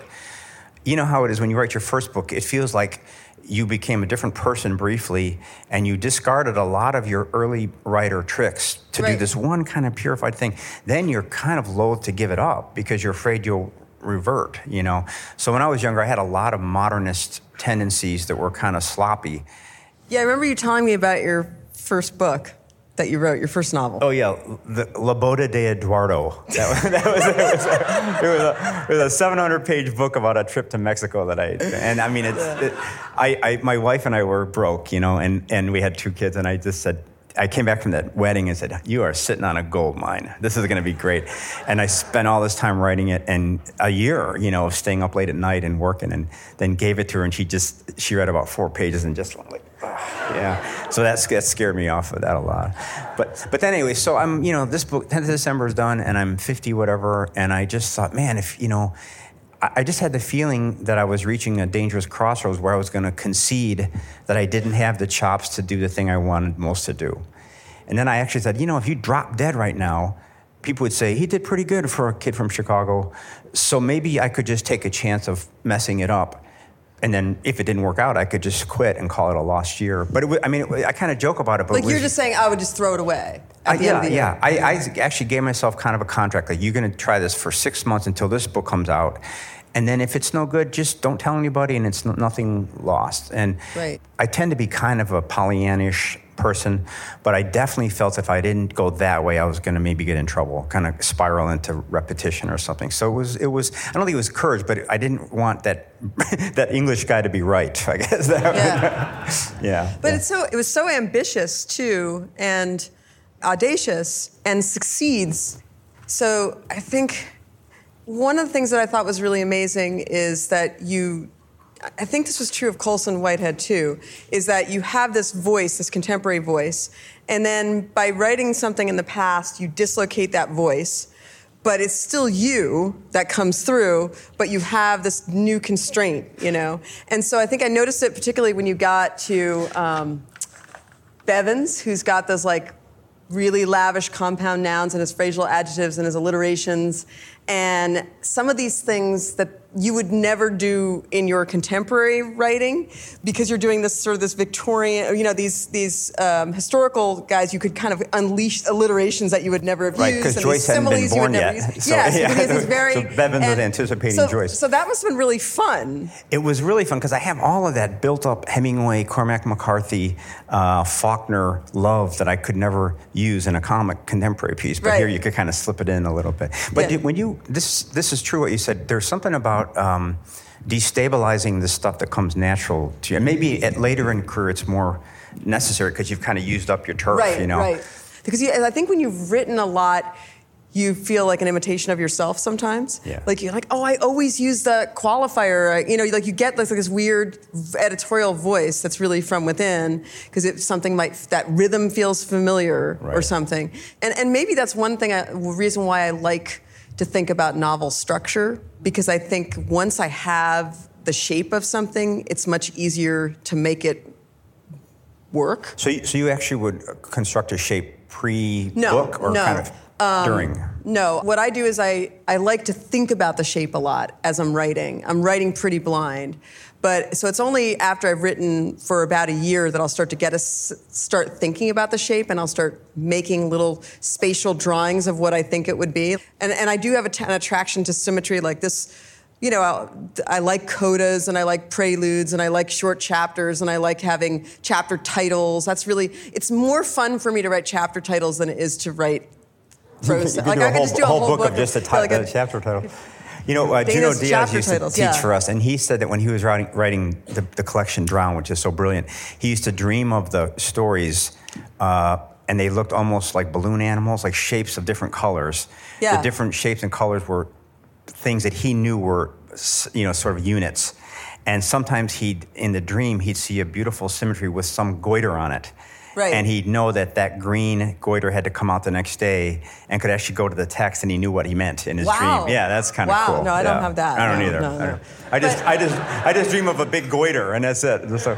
you know how it is when you write your first book, it feels like you became a different person briefly and you discarded a lot of your early writer tricks to do this one kind of purified thing. Then you're kind of loath to give it up because you're afraid you'll revert, you know? So when I was younger, I had a lot of modernist tendencies that were kind of sloppy. yeah, I remember you telling me about your first book that you wrote, your first novel. Oh yeah, the La Boda de Eduardo. That was, that was, it, was a, it, was a, it was a 700 page book about a trip to Mexico that I and I mean it's it, I, I my wife and I were broke, you know, and and we had two kids, and I just said. I came back from that wedding and said, "You are sitting on a gold mine. This is going to be great." And I spent all this time writing it, and a year, you know, of staying up late at night and working, and then gave it to her, and she just she read about four pages and just went like, yeah. So that's, that scared me off of that a lot. But but then anyway, so I'm you know this book 10th of December is done and I'm 50 whatever, and I just thought, man, if you know. I I just had the feeling that I was reaching a dangerous crossroads where I was going to concede that I didn't have the chops to do the thing I wanted most to do. And then I actually said, you know, if you drop dead right now, people would say, he did pretty good for a kid from Chicago. So maybe I could just take a chance of messing it up. And then if it didn't work out, I could just quit and call it a lost year. But it, wa- I mean, it, wa- I kind of joke about it. But like it was- you're just saying, I would just throw it away. At I- the yeah, end of the year. yeah. I, I actually gave myself kind of a contract. Like, you're going to try this for six months until this book comes out. And then if it's no good, just don't tell anybody and it's no, nothing lost. And Right. I tend to be kind of a Pollyannish person, but I definitely felt if I didn't go that way, I was going to maybe get in trouble, kind of spiral into repetition or something. So it was, it was. I don't think it was courage, but I didn't want that that English guy to be right. I guess. That Yeah. yeah. But yeah. it's so it was so ambitious too and audacious and succeeds. So I think one of the things that I thought was really amazing is that you I think this was true of Colson Whitehead too, is that you have this voice, this contemporary voice, and then by writing something in the past, you dislocate that voice, but it's still you that comes through, but you have this new constraint, you know? And so I think I noticed it particularly when you got to um, Bevins, who's got those like really lavish compound nouns and his phrasal adjectives and his alliterations. And some of these things that you would never do in your contemporary writing because you're doing this sort of this Victorian, you know, these these um, historical guys. You could kind of unleash alliterations that you would never have Right, used. 'cause and Joyce hadn't been similes you would born never yet. use. So, yes, yeah, because it's so very. Was anticipating so- Joyce. So that must have been really fun. It was really fun because I have all of that built up Hemingway, Cormac McCarthy, uh, Faulkner love that I could never use in a comic contemporary piece. But Right. here you could kind of slip it in a little bit. But Yeah. did- when you this this is true what you said. There's something about. Um, destabilizing the stuff that comes natural to you. And maybe at later in career it's more necessary because you've kind of used up your turf, Right, you know. right. Because you, I think when you've written a lot, you feel like an imitation of yourself sometimes. Yeah. Like you're like, oh, I always use the qualifier. You know, like you get this, like this weird editorial voice that's really from within because if something might that rhythm feels familiar or something. And and maybe that's one thing, I, reason why I like to think about novel structure because I think once I have the shape of something, it's much easier to make it work. So, you, so you actually would construct a shape pre No, book or no. kind of um, during? No, what I do is I, I like to think about the shape a lot as I'm writing. I'm writing pretty blind. But so it's only after I've written for about a year that I'll start to get a, start thinking about the shape and I'll start making little spatial drawings of what I think it would be. And, and I do have t- an attraction to symmetry like this. You know, I'll- I like codas and I like preludes and I like short chapters and I like having chapter titles. That's really, it's more fun for me to write chapter titles than it is to write prose. Like, I could just do a whole book, book of just a, of- like a- a chapter title. You know, uh, Junot Diaz used titles, to teach yeah. for us, and he said that when he was writing, writing the, the collection Drown, which is so brilliant, he used to dream of the stories, uh, and they looked almost like balloon animals, like shapes of different colors. Yeah. The different shapes and colors were things that he knew were, you know, sort of units. And sometimes he'd, in the dream, he'd see a beautiful symmetry with some goiter on it. Right. And he'd know that that green goiter had to come out the next day and could actually go to the text and he knew what he meant in his Wow. dream. Yeah, that's kind of Wow. cool. No, I don't have that. I don't No, either. no, I, don't. I just, I just, I just dream of a big goiter and that's it. So,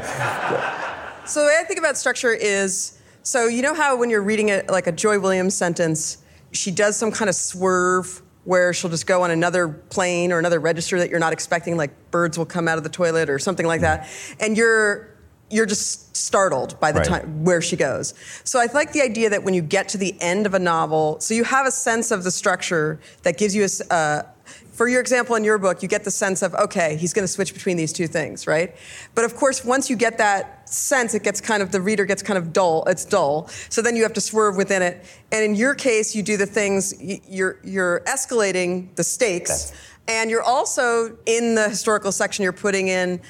So the way I think about structure is so you know how when you're reading it like a Joy Williams sentence, she does some kind of swerve where she'll just go on another plane or another register that you're not expecting, like birds will come out of the toilet or something like mm-hmm. that, and you're you're just startled by the Right. time where she goes. So I like the idea that when you get to the end of a novel, so you have a sense of the structure that gives you a. Uh, for your example in your book, you get the sense of okay, he's going to switch between these two things, right? But of course, once you get that sense, it gets kind of the reader gets kind of dull. It's dull. So then you have to swerve within it. And in your case, you do the things you're you're escalating the stakes, and you're also in the historical section. You're putting in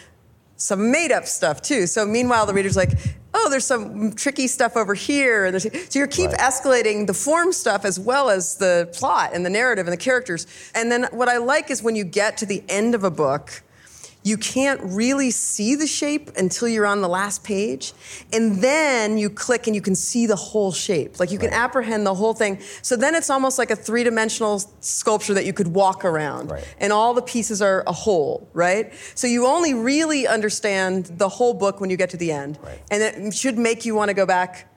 some made up stuff too. So meanwhile, the reader's like, oh, there's some tricky stuff over here. And so you keep escalating the form stuff as well as the plot and the narrative and the characters. And then what I like is when you get to the end of a book, you can't really see the shape until you're on the last page. And then you click and you can see the whole shape. Like you can apprehend the whole thing. So then it's almost like a three dimensional sculpture that you could walk around. Right. And all the pieces are a whole, right? So you only really understand the whole book when you get to the end. Right. And it should make you want to go back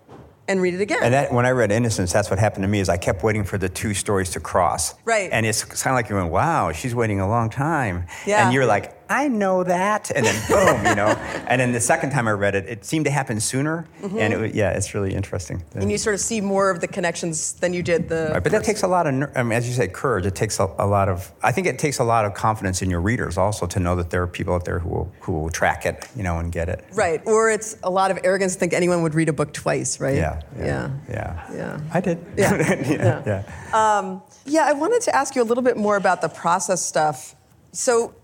and read it again. and that, when I read Innocents, that's what happened to me is I kept waiting for the two stories to cross. Right. And it's kind of like you went, wow, she's waiting a long time. Yeah. And you're like, I know that. And then boom, you know. And then the second time I read it, it seemed to happen sooner. And it, was- yeah, it's really interesting. Mm-hmm. and you sort of see more of the connections than you did the. Right, but that takes a lot of, I mean, as you said, courage. It takes a, a lot of, I think it takes a lot of confidence in your readers also to know that there are people out there who will, who will track it, you know, and get it. Right. Or it's a lot of arrogance to think anyone would read a book twice, right? Yeah. Yeah. Yeah. Yeah. I did. Yeah. yeah. yeah. Yeah, I wanted to ask you a little bit more about the process stuff. So,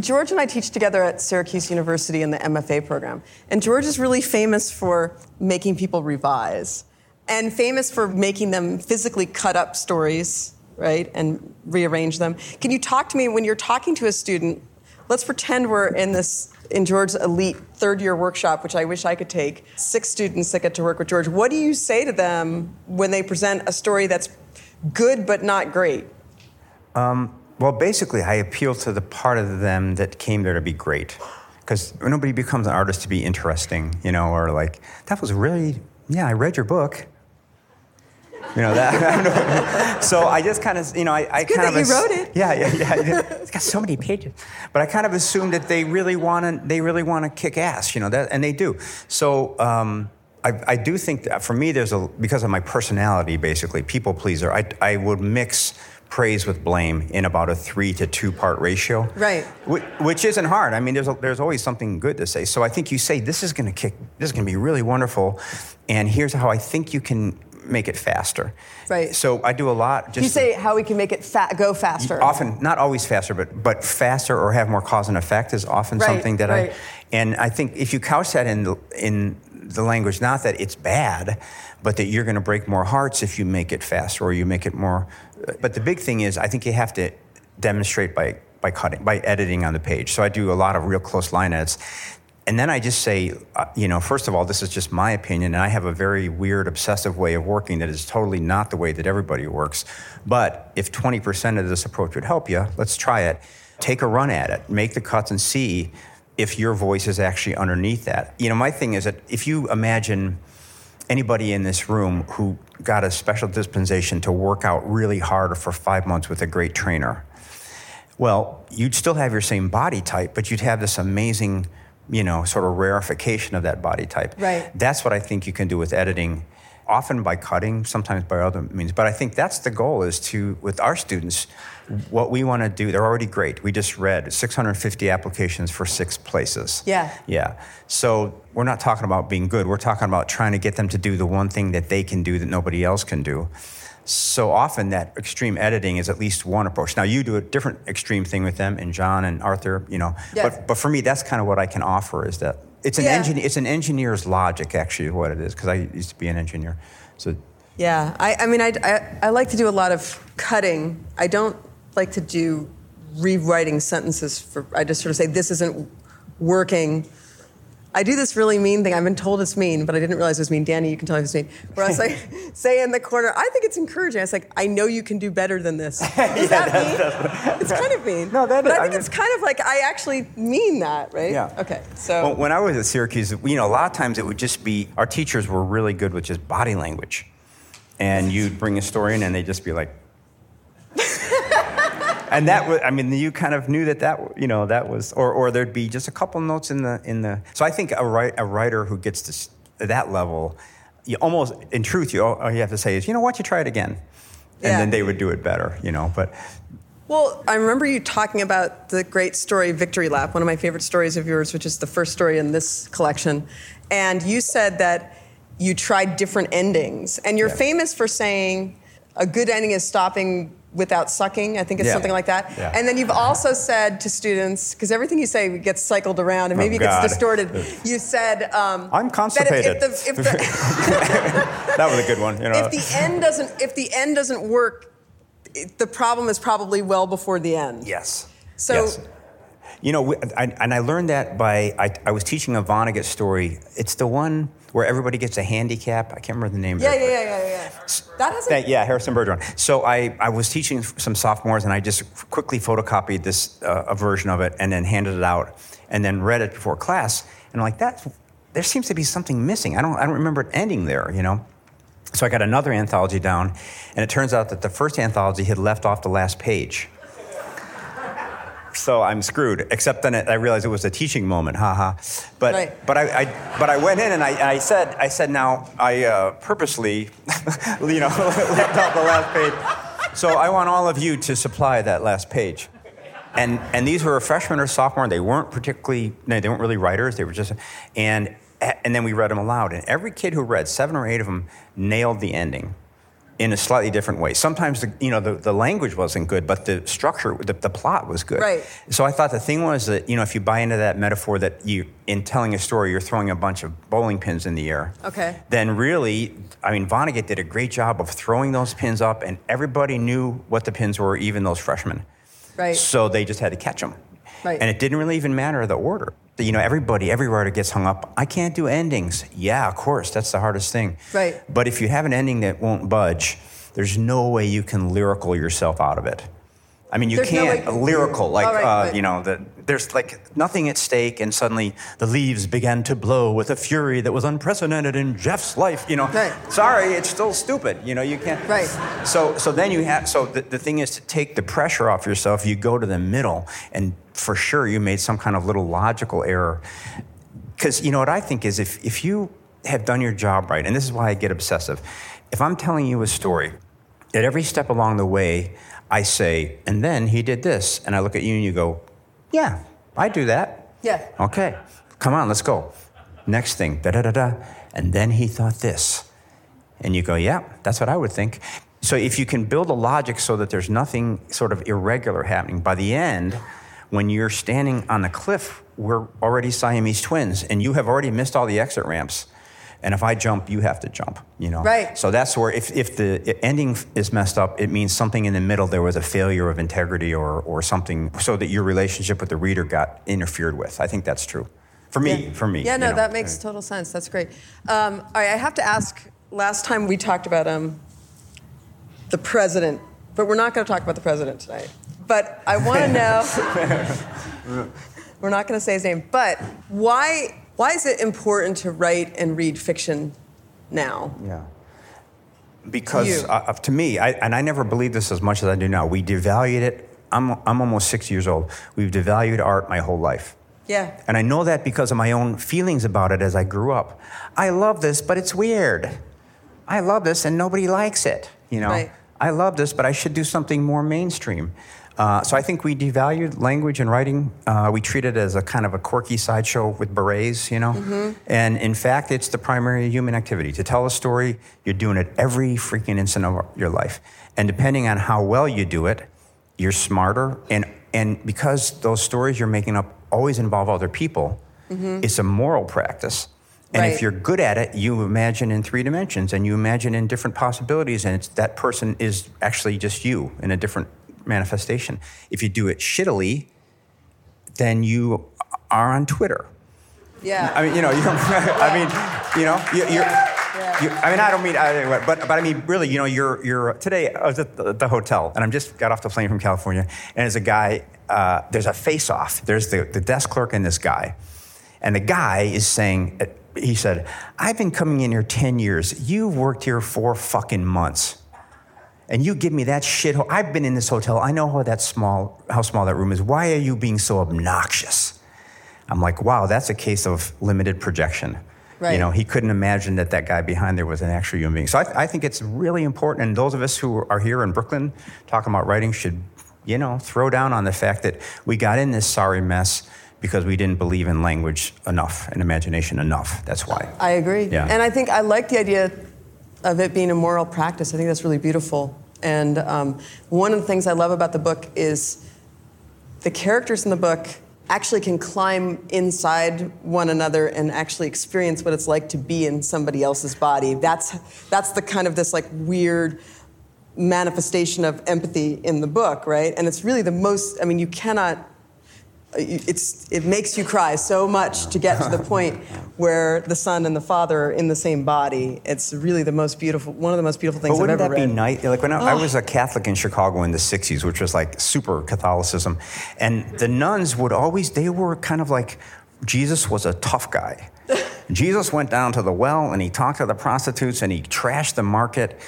George and I teach together at Syracuse University in the MFA program. And George is really famous for making people revise and famous for making them physically cut up stories, right, and rearrange them. Can you talk to me when you're talking to a student? Let's pretend we're in this in George's elite third year workshop, which I wish I could take. Six students that get to work with George. What do you say to them when they present a story that's good but not great? Um, Well, basically, I appeal to the part of them that came there to be great. Because nobody becomes an artist to be interesting, you know, or like, that was really, yeah, I read your book. You know, that. so I just kind of, you know, I, I kind that of. you ass- wrote it. Yeah, yeah, yeah. It's got so many pages. But I kind of assume that they really want to, they really want to kick ass, you know, that, and they do. So, um, I, I do think that for me, there's a, because of my personality, basically, people pleaser, I, I would mix praise with blame in about a three to two part ratio. Right. Which, which isn't hard. I mean, there's, a, there's always something good to say. So I think you say, this is going to kick, this is going to be really wonderful. And here's how I think you can make it faster. Right. So I do a lot. Just you say how we can make it fa- go faster. Often, not always faster, but but faster or have more cause and effect is often Right, something that right. I. And I think if you couch that in the, in the language, not that it's bad, but that you're going to break more hearts if you make it faster or you make it more. But the big thing is, I think you have to demonstrate by by cutting by editing on the page. So I do a lot of real close line edits. And then I just say, uh, you know, first of all, this is just my opinion, and I have a very weird, obsessive way of working that is totally not the way that everybody works. But if 20% of this approach would help you, let's try it. Take a run at it, make the cuts, and see if your voice is actually underneath that. You know, my thing is that if you imagine anybody in this room who got a special dispensation to work out really hard for five months with a great trainer, well, you'd still have your same body type, but you'd have this amazing, you know, sort of rarefication of that body type. Right. That's what I think you can do with editing, often by cutting, sometimes by other means. But I think that's the goal is to, with our students, what we want to do, they're already great. We just read 650 applications for six places. Yeah. Yeah. So we're not talking about being good. We're talking about trying to get them to do the one thing that they can do that nobody else can do. So often that extreme editing is at least one approach. Now you do a different extreme thing with them, and John and Arthur, you know. Yeah. But but for me, that's kind of what I can offer is that it's an Yeah. It's an engineer's logic, actually, what it is, because I used to be an engineer. So Yeah, I, I mean, I, I, I like to do a lot of cutting. I don't like to do rewriting sentences for, I just sort of say, this isn't working. I do this really mean thing. I've been told it's mean, but I didn't realize it was mean. Danny, you can tell me it's mean. Where I was like, say in the corner, I think it's encouraging. I was like, I know you can do better than this. Is that mean? it's kind of mean. No, that but is- I I think mean- it's kind of like I actually mean that, right? Yeah. Okay. So. Well, when I was at Syracuse, you know, a lot of times it would just be our teachers were really good with just body language, and you'd bring a story in, and they'd just be like, and that was, I mean, you kind of knew that that, you know, that was, or, or there'd be just a couple notes in the in the. So I think a write, a writer who gets to that level, you almost, in truth, you all you have to say is, you know, what, you try it again, and Yeah. then they would do it better, you know. But Well, I remember you talking about the great story Victory Lap, one of my favorite stories of yours, which is the first story in this collection. And you said that you tried different endings. And you're Yeah. famous for saying a good ending is stopping without sucking. I think it's Yeah. something like that. Yeah. And then you've also said to students, because everything you say gets cycled around and Oh, maybe it gets distorted, you said, um, I'm that if- constipated. If, the, if, the, that was a good one, you know. if the end doesn't if the end doesn't work, the problem is probably well before the end. Yes. So- Yes. You know, we- I, and I learned that by I, I was teaching a Vonnegut story. It's the one where everybody gets a handicap. I can't remember the name. Yeah, of it, yeah, yeah, yeah, yeah. That hasn't. That, yeah, Harrison Bergeron. So I, I was teaching some sophomores, and I just quickly photocopied this uh, a version of it, and then handed it out, and then read it before class. And I'm like, that there seems to be something missing. I don't I don't remember it ending there. You know. So I got another anthology down, and it turns out that the first anthology had left off the last page. So I'm screwed. Except then it, I realized it was a teaching moment, haha. But Right. but I, I but I went in and I, I said I said now I uh, purposely, you know, left out the last page. So I want all of you to supply that last page. And and these were a freshman or sophomore. They weren't particularly no, they weren't really writers. They were just and and then we read them aloud. And every kid who read, seven or eight of them, nailed the ending in a slightly different way. Sometimes the, you know the, the language wasn't good, but the structure, the, the plot was good. Right. So I thought the thing was that you know if you buy into that metaphor that you in telling a story you're throwing a bunch of bowling pins in the air. Okay. Then really, I mean Vonnegut did a great job of throwing those pins up, and everybody knew what the pins were, even those freshmen. Right. So they just had to catch them. Right. And it didn't really even matter the order. You know, everybody, every writer gets hung up. I can't do endings. Yeah, of course, that's the hardest thing. Right. But if you have an ending that won't budge, there's no way you can lyrical yourself out of it. I mean, you There's can't way- lyrical like right, uh, you know the, there's like nothing at stake, and suddenly the leaves began to blow with a fury that was unprecedented in Jeff's life. You know, Right. sorry, it's still stupid. You know, you can't. Right. So so then you have so the, the thing is to take the pressure off yourself. You go to the middle, and for sure you made some kind of little logical error. Because you know what I think is if if you have done your job right, and this is why I get obsessive. If I'm telling you a story, at every step along the way, I say, and then he did this, and I look at you and you go, yeah, I do that. Yeah. Okay, come on, let's go. Next thing, da da da da, and then he thought this. And you go, yeah, that's what I would think. So if you can build a logic so that there's nothing sort of irregular happening, by the end, when you're standing on the cliff, we're already Siamese twins, and you have already missed all the exit ramps. And if I jump, you have to jump, you know? Right. So that's where, if, if the ending is messed up, it means something in the middle, there was a failure of integrity or, or something, so that your relationship with the reader got interfered with. I think that's true. For me, for me. Yeah, no, know. that makes total sense. That's great. Um, all right, I have to ask. Last time we talked about um, the president, but we're not going to talk about the president tonight. But I want to know. we're not going to say his name. But why why is it important to write and read fiction now? Yeah. Because You. uh, to me, I, and I never believed this as much as I do now, we devalued it. I'm, I'm almost 60 years old. We've devalued art my whole life. Yeah. And I know that because of my own feelings about it as I grew up. I love this, but it's weird. I love this, and nobody likes it. You know, Right. I love this, but I should do something more mainstream. Uh, so I think we devalued language and writing. Uh, we treat it as a kind of a quirky sideshow with berets, you know. Mm-hmm. And in fact, it's the primary human activity. To tell a story, you're doing it every freaking instant of your life. And depending on how well you do it, you're smarter. And and because those stories you're making up always involve other people, it's a moral practice. And Right. if you're good at it, you imagine in three dimensions and you imagine in different possibilities, and it's, that person is actually just you in a different manifestation. If you do it shittily, then you are on Twitter. Yeah. I mean, you know, you I mean, you know, you, you're, you, I mean, I don't mean, I, but, but I mean, really, you know, you're, you're, today I was at the, the hotel and I'm just got off the plane from California and there's a guy, uh, there's a face off. There's the, the desk clerk and this guy. And the guy is saying, he said, I've been coming in here 10 years. You've worked here four fucking months. And you give me that shithole. I've been in this hotel. I know how that small, how small that room is. Why are you being so obnoxious? I'm like, wow, that's a case of limited projection. Right. You know, he couldn't imagine that that guy behind there was an actual human being. So I, I think it's really important. And those of us who are here in Brooklyn talking about writing should, you know, throw down on the fact that we got in this sorry mess because we didn't believe in language enough and imagination enough. That's why. I agree. Yeah. And I think I like the idea of it being a moral practice. I think that's really beautiful. And um, one of the things I love about the book is the characters in the book actually can climb inside one another and actually experience what it's like to be in somebody else's body. That's that's the kind of this like weird manifestation of empathy in the book, right? And it's really the most I mean you cannot it's it makes you cry so much to get to the point where the son and the father are in the same body. It's really the most beautiful, one of the most beautiful things But wouldn't I've ever that be nice? Like when I, I was a Catholic in Chicago in the '60s, which was like super Catholicism, and the nuns would always they were kind of like Jesus was a tough guy. Jesus went down to the well and he talked to the prostitutes and he trashed the market,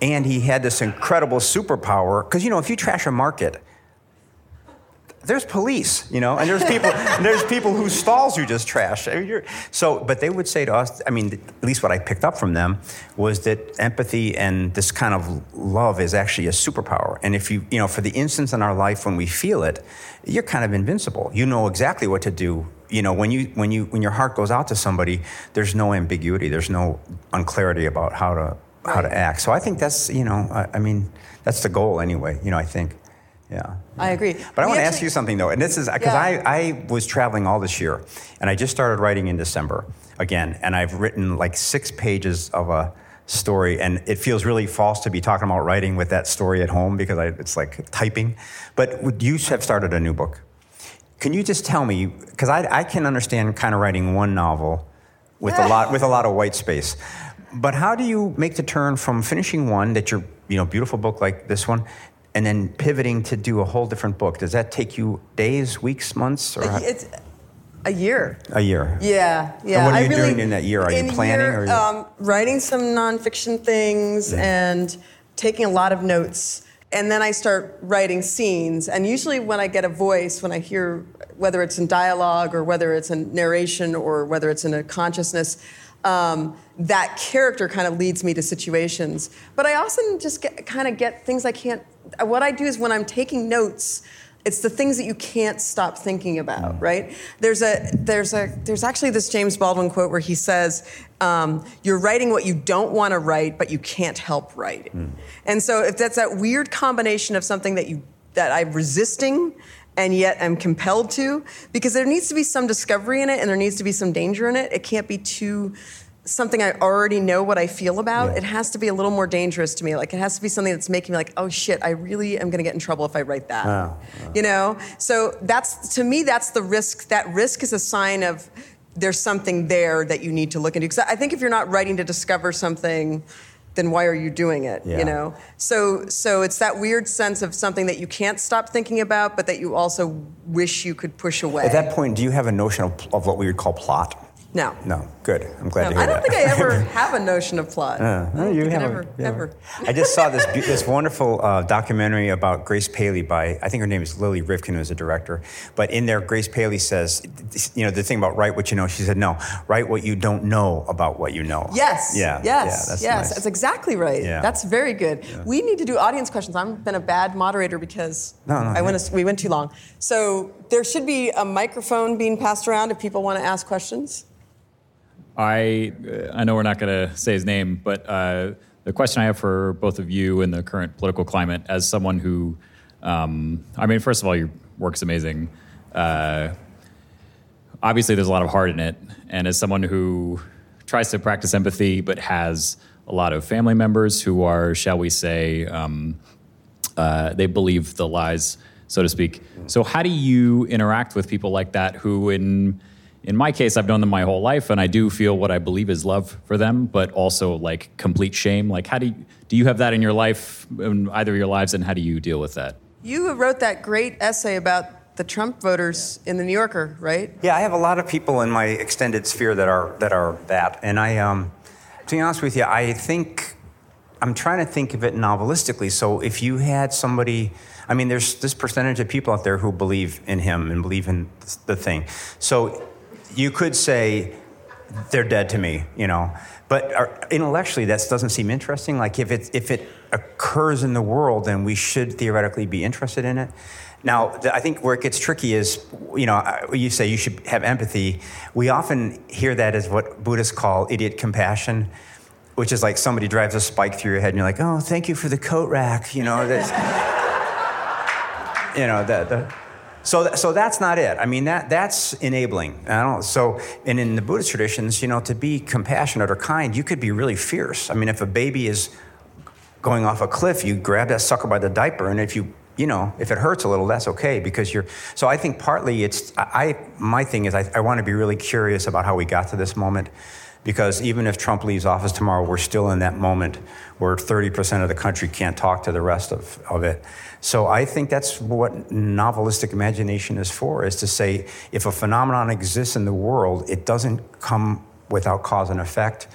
and he had this incredible superpower because you know if you trash a market. There's police, you know, and there's people, and there's people whose stalls you just trash. I mean, you're- so, but they would say to us, I mean, at least what I picked up from them was that empathy and this kind of love is actually a superpower. And if you, you know, for the instance in our life when we feel it, you're kind of invincible. You know exactly what to do. You know, when you when you when your heart goes out to somebody, there's no ambiguity. There's no unclarity about how to how to act. So I think that's you know, I, I mean, that's the goal anyway. You know, I think, yeah. I agree. But I We want to ask you something though, and this is because Yeah. I, I was traveling all this year, and I just started writing in December again, and I've written like six pages of a story, and it feels really false to be talking about writing with that story at home because I, it's like typing. But would- you have started a new book. Can you just tell me because I, I can understand kind of writing one novel with a lot with a lot of white space, but how do you make the turn from finishing one that you're you know beautiful book like this one, and then pivoting to do a whole different book? Does that take you days, weeks, months, or It's a year. a year? Yeah, yeah. what are I you really- doing in that year? Are you planning, year, or um, writing some nonfiction things and taking a lot of notes. And then I start writing scenes. And usually, when I get a voice, when I hear whether it's in dialogue or whether it's in narration or whether it's in a consciousness, um, that character kind of leads me to situations. But I often just get, kind of get things I can't. What I do is when I'm taking notes, it's the things that you can't stop thinking about, right? There's a there's a there's actually this James Baldwin quote where he says, um, "You're writing what you don't want to write, but you can't help writing." And so, if that's that weird combination of something that you that I'm resisting and yet I'm compelled to, because there needs to be some discovery in it and there needs to be some danger in it. It can't be too something I already know what I feel about. Yeah. It has to be a little more dangerous to me. Like it has to be something that's making me like, oh shit, I really am gonna get in trouble if I write that. Wow. You know? So that's to me, that's the risk. That risk is a sign of there's something there that you need to look into. Because I think if you're not writing to discover something, then why are you doing it? Yeah. You know. So so it's that weird sense of something that you can't stop thinking about, but that you also wish you could push away. At that point, do you have a notion of, of what we would call plot? No. No, good. I'm glad No, to hear I don't that. think I ever have a notion of plot. Uh, no, you have ever, a, you have a- ever. I just saw this this wonderful uh, documentary about Grace Paley by I think her name is Lily Rifkin, who's a director. But in there, Grace Paley says, you know, the thing about write what you know. She said, no, write what you don't know about what you know. Yes. Yeah. Yes. Yeah, yes. that's nice. That's exactly right. Yeah. That's very good. We need to do audience questions. I've been a bad moderator because No, no, I went. yeah. we went too long. So there should be a microphone being passed around if people want to ask questions. I I know we're not going to say his name, but uh, the question I have for both of you in the current political climate, as someone who, um, I mean, first of all, your work's amazing. Uh, obviously, there's a lot of heart in it, and as someone who tries to practice empathy but has a lot of family members who are, shall we say, um, uh, they believe the lies, so to speak. So how do you interact with people like that who, in in my case, I've known them my whole life, and I do feel what I believe is love for them, but also like complete shame. Like, how do you, do you have that in your life, in either of your lives, and how do you deal with that? You wrote that great essay about the Trump voters in the New Yorker, right? Yeah, I have a lot of people in my extended sphere that are that are that, and I, um, to be honest with you, I think I'm trying to think of it novelistically. So if you had somebody, I mean, there's this percentage of people out there who believe in him and believe in the thing. So you could say they're dead to me, you know. But uh, intellectually, that doesn't seem interesting. Like if it if it occurs in the world, then we should theoretically be interested in it. Now, I think where it gets tricky is, you know, uh, you say you should have empathy. We often hear that as what Buddhists call idiot compassion, which is like somebody drives a spike through your head, and you're like, oh, thank you for the coat rack, you know. That's, you know the, the so so that's not it. I mean that that's enabling. I don't so and in the Buddhist traditions, you know, to be compassionate or kind, you could be really fierce. I mean, if a baby is going off a cliff, you grab that sucker by the diaper, and if you you know if it hurts a little, that's okay because you're. So I think partly it's I, my thing is I, I want to be really curious about how we got to this moment. Because even if Trump leaves office tomorrow, we're still in that moment where 30% of the country can't talk to the rest of, of it. So I think that's what novelistic imagination is for, is to say if a phenomenon exists in the world, it doesn't come without cause and effect.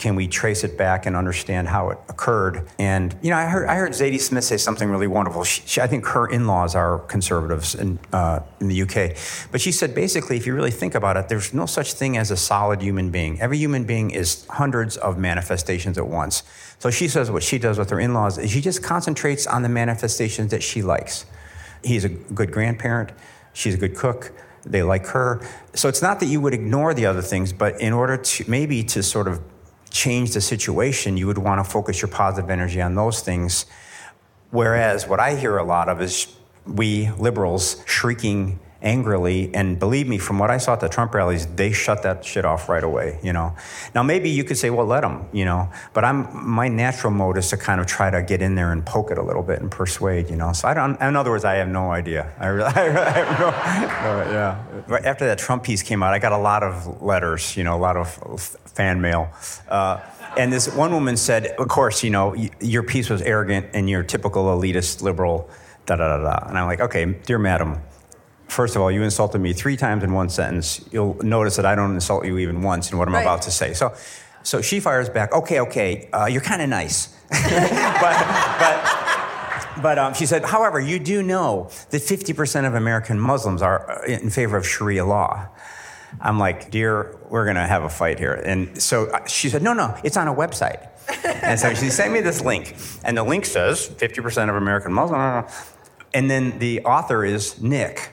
Can we trace it back and understand how it occurred? And you know, I heard I heard Zadie Smith say something really wonderful. She, she, I think her in-laws are conservatives in uh, in the UK, but she said basically, if you really think about it, there's no such thing as a solid human being. Every human being is hundreds of manifestations at once. So she says what she does with her in-laws is she just concentrates on the manifestations that she likes. He's a good grandparent. She's a good cook. They like her. So it's not that you would ignore the other things, but in order to maybe to sort of change the situation, you would want to focus your positive energy on those things. Whereas what I hear a lot of is we liberals shrieking angrily, and believe me, from what I saw at the Trump rallies, they shut that shit off right away. You know. Now maybe you could say, well, let them. You know. But I'm my natural mode is to kind of try to get in there and poke it a little bit and persuade. You know. So I don't. In other words, I have no idea. I really, I really have no. yeah. Right After that Trump piece came out, I got a lot of letters. You know, a lot of fan mail. Uh, and this one woman said, of course, you know, your piece was arrogant and you're typical elitist liberal, da da da da. And I'm like, okay, dear madam, first of all, you insulted me three times in one sentence. You'll notice that I don't insult you even once in what I'm Right. about to say. So, so she fires back, okay, okay, uh, you're kind of nice. but, but, but um, she said, however, you do know that 50% of American Muslims are uh, in favor of Sharia law. I'm like, dear, we're going to have a fight here. And so uh, she said, no, no, it's on a website. and so she sent me this link. And the link says 50% of American Muslims. And then the author is Nick.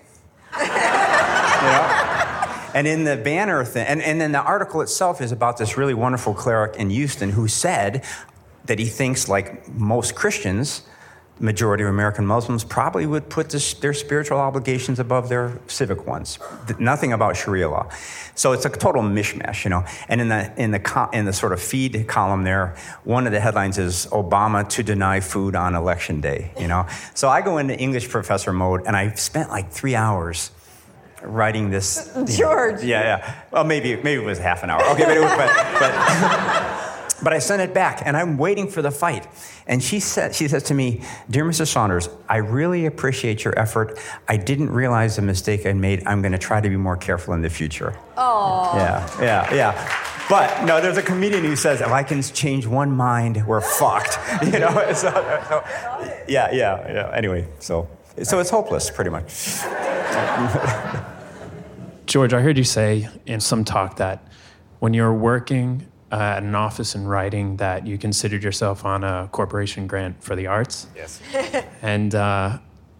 Know? And in the banner thing, and, and then the article itself is about this really wonderful cleric in Houston who said that he thinks, like most Christians, majority of American Muslims probably would put this, their spiritual obligations above their civic ones. Nothing about Sharia law. So it's a total mishmash, you know. And in the in the in the sort of feed column there, one of the headlines is Obama to deny food on election day, you know. So I go into English professor mode, and I spent like three hours writing this. you know. George. yeah, yeah. Well, maybe maybe it was half an hour. Okay, but it was, but, but But I sent it back, and I'm waiting for the fight. And she said, she says to me, "Dear Mr. Saunders, I really appreciate your effort. I didn't realize the mistake I made. I'm going to try to be more careful in the future." Oh. Yeah, yeah, yeah. But no, there's a comedian who says, "If I can change one mind, we're fucked." You know. So, so, yeah, yeah, yeah. Anyway, so so it's hopeless, pretty much. George, I heard you say in some talk that when you're working uh, at an office and writing, that you considered yourself on a corporation grant for the arts. Yes. and uh,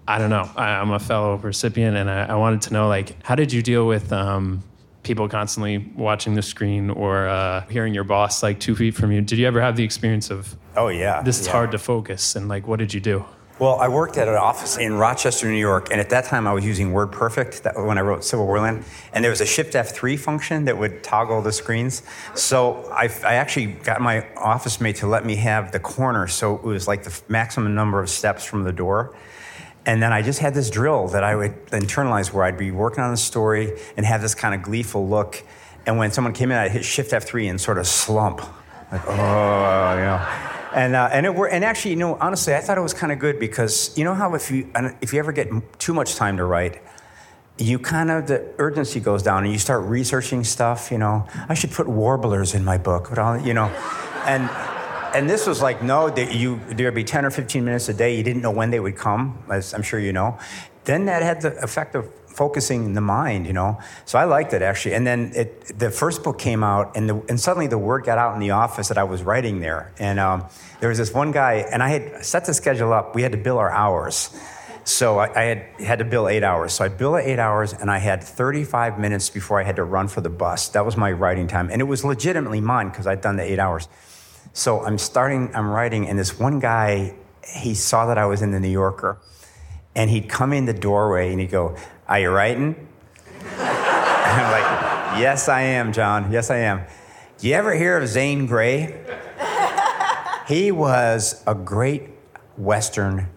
I don't know. I, am a fellow recipient, and I, I, wanted to know, like, how did you deal with um, people constantly watching the screen or uh, hearing your boss like two feet from you? Did you ever have the experience of? Oh yeah. This is yeah. hard to focus, and like, what did you do? Well, I worked at an office in Rochester, New York, and at that time I was using WordPerfect that, when I wrote Civil War Land, and there was a Shift F3 function that would toggle the screens. So I, I, actually got my office mate to let me have the corner, so it was like the maximum number of steps from the door. And then I just had this drill that I would internalize where I'd be working on a story and have this kind of gleeful look. And when someone came in, I'd hit Shift F3 and sort of slump, like, oh, you know. And, uh, and, it were, and actually, you know, honestly, I thought it was kind of good because you know how if you, if you ever get too much time to write, you kind of, the urgency goes down and you start researching stuff, you know. I should put warblers in my book, but I'll, you know. And, and this was like, no, that you, there'd be 10 or 15 minutes a day. You didn't know when they would come, as I'm sure you know. Then that had the effect of focusing the mind, you know. So I liked it actually. And then it, the first book came out, and, the, and suddenly the word got out in the office that I was writing there. And um, there was this one guy, and I had set the schedule up. We had to bill our hours. So I, I, had had to bill eight hours. So I billed eight hours, and I had 35 minutes before I had to run for the bus. That was my writing time, and it was legitimately mine because I'd done the eight hours. So I'm starting, I'm writing, and this one guy, he saw that I was in the New Yorker, and he'd come in the doorway and he'd go, "Are you writing?" I'm like, "Yes, I am, John. Yes, I am." Do you ever hear of Zane Grey? He was a great Western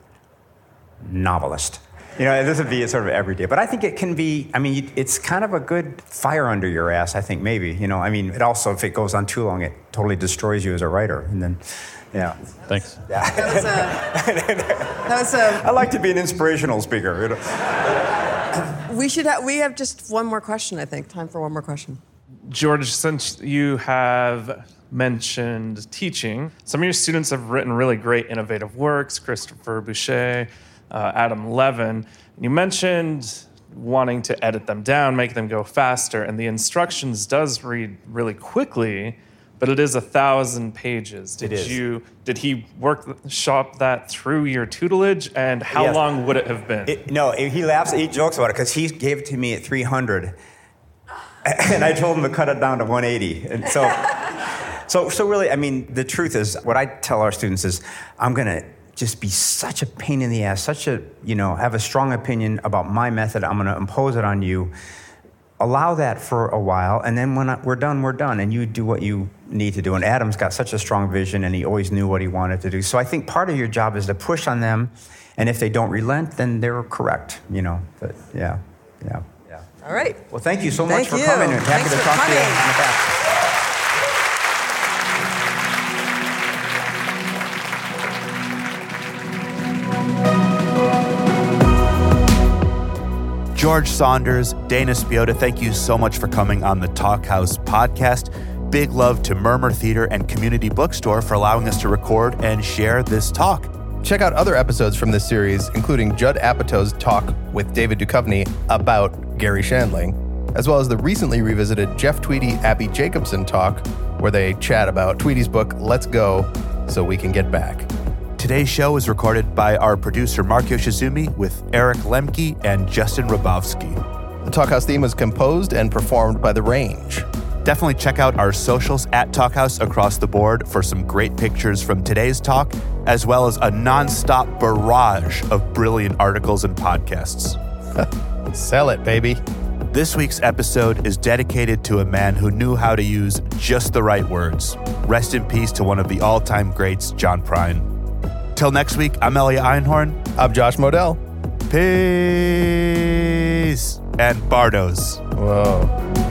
novelist. You know, this would be sort of everyday, but I think it can be. I mean, it's kind of a good fire under your ass. I think maybe. You know, I mean, it also if it goes on too long, it totally destroys you as a writer, and then. Yeah. Thanks. Yeah. That was a. that was a I like to be an inspirational speaker. You know? We should have. We have just one more question. I think time for one more question. George, since you have mentioned teaching. Some of your students have written really great innovative works, Christopher Boucher, uh, Adam Levin. You mentioned wanting to edit them down, make them go faster, and the instructions does read really quickly, but it is a thousand pages. Did you did he workshop that through your tutelage, and how yes. long would it have been? It, no, he laughs, he jokes about it because he gave it to me at 300, and I told him to cut it down to 180, and so. So, so really, I mean, the truth is, what I tell our students is, I'm going to just be such a pain in the ass, such a, you know, have a strong opinion about my method. I'm going to impose it on you. Allow that for a while, and then when we're done, we're done, and you do what you need to do. And Adam's got such a strong vision, and he always knew what he wanted to do. So I think part of your job is to push on them, and if they don't relent, then they're correct, you know. But yeah, yeah, yeah. All right. Well, thank you so thank much for you. coming, and happy Thanks to talk coming. to you in the back. George Saunders, Dana Spiotta, thank you so much for coming on the Talkhouse podcast. Big love to Murmrr Theater and Community Bookstore for allowing us to record and share this talk. Check out other episodes from this series, including Judd Apatow's talk with David Duchovny about Garry Shandling, as well as the recently revisited Jeff Tweedy Abbi Jacobson talk, where they chat about Tweedy's book, Let's Go, So We Can Get Back. Today's show is recorded by our producer Mark Yoshizumi with Eric Lemke and Justin Rabowski. The Talkhouse theme was composed and performed by The Range. Definitely check out our socials at Talkhouse across the board for some great pictures from today's talk, as well as a nonstop barrage of brilliant articles and podcasts. Sell it, baby. This week's episode is dedicated to a man who knew how to use just the right words. Rest in peace to one of the all time greats, John Prine. Till next week, I'm Elliot Einhorn. I'm Josh Modell. Peace. And Bardos. Whoa.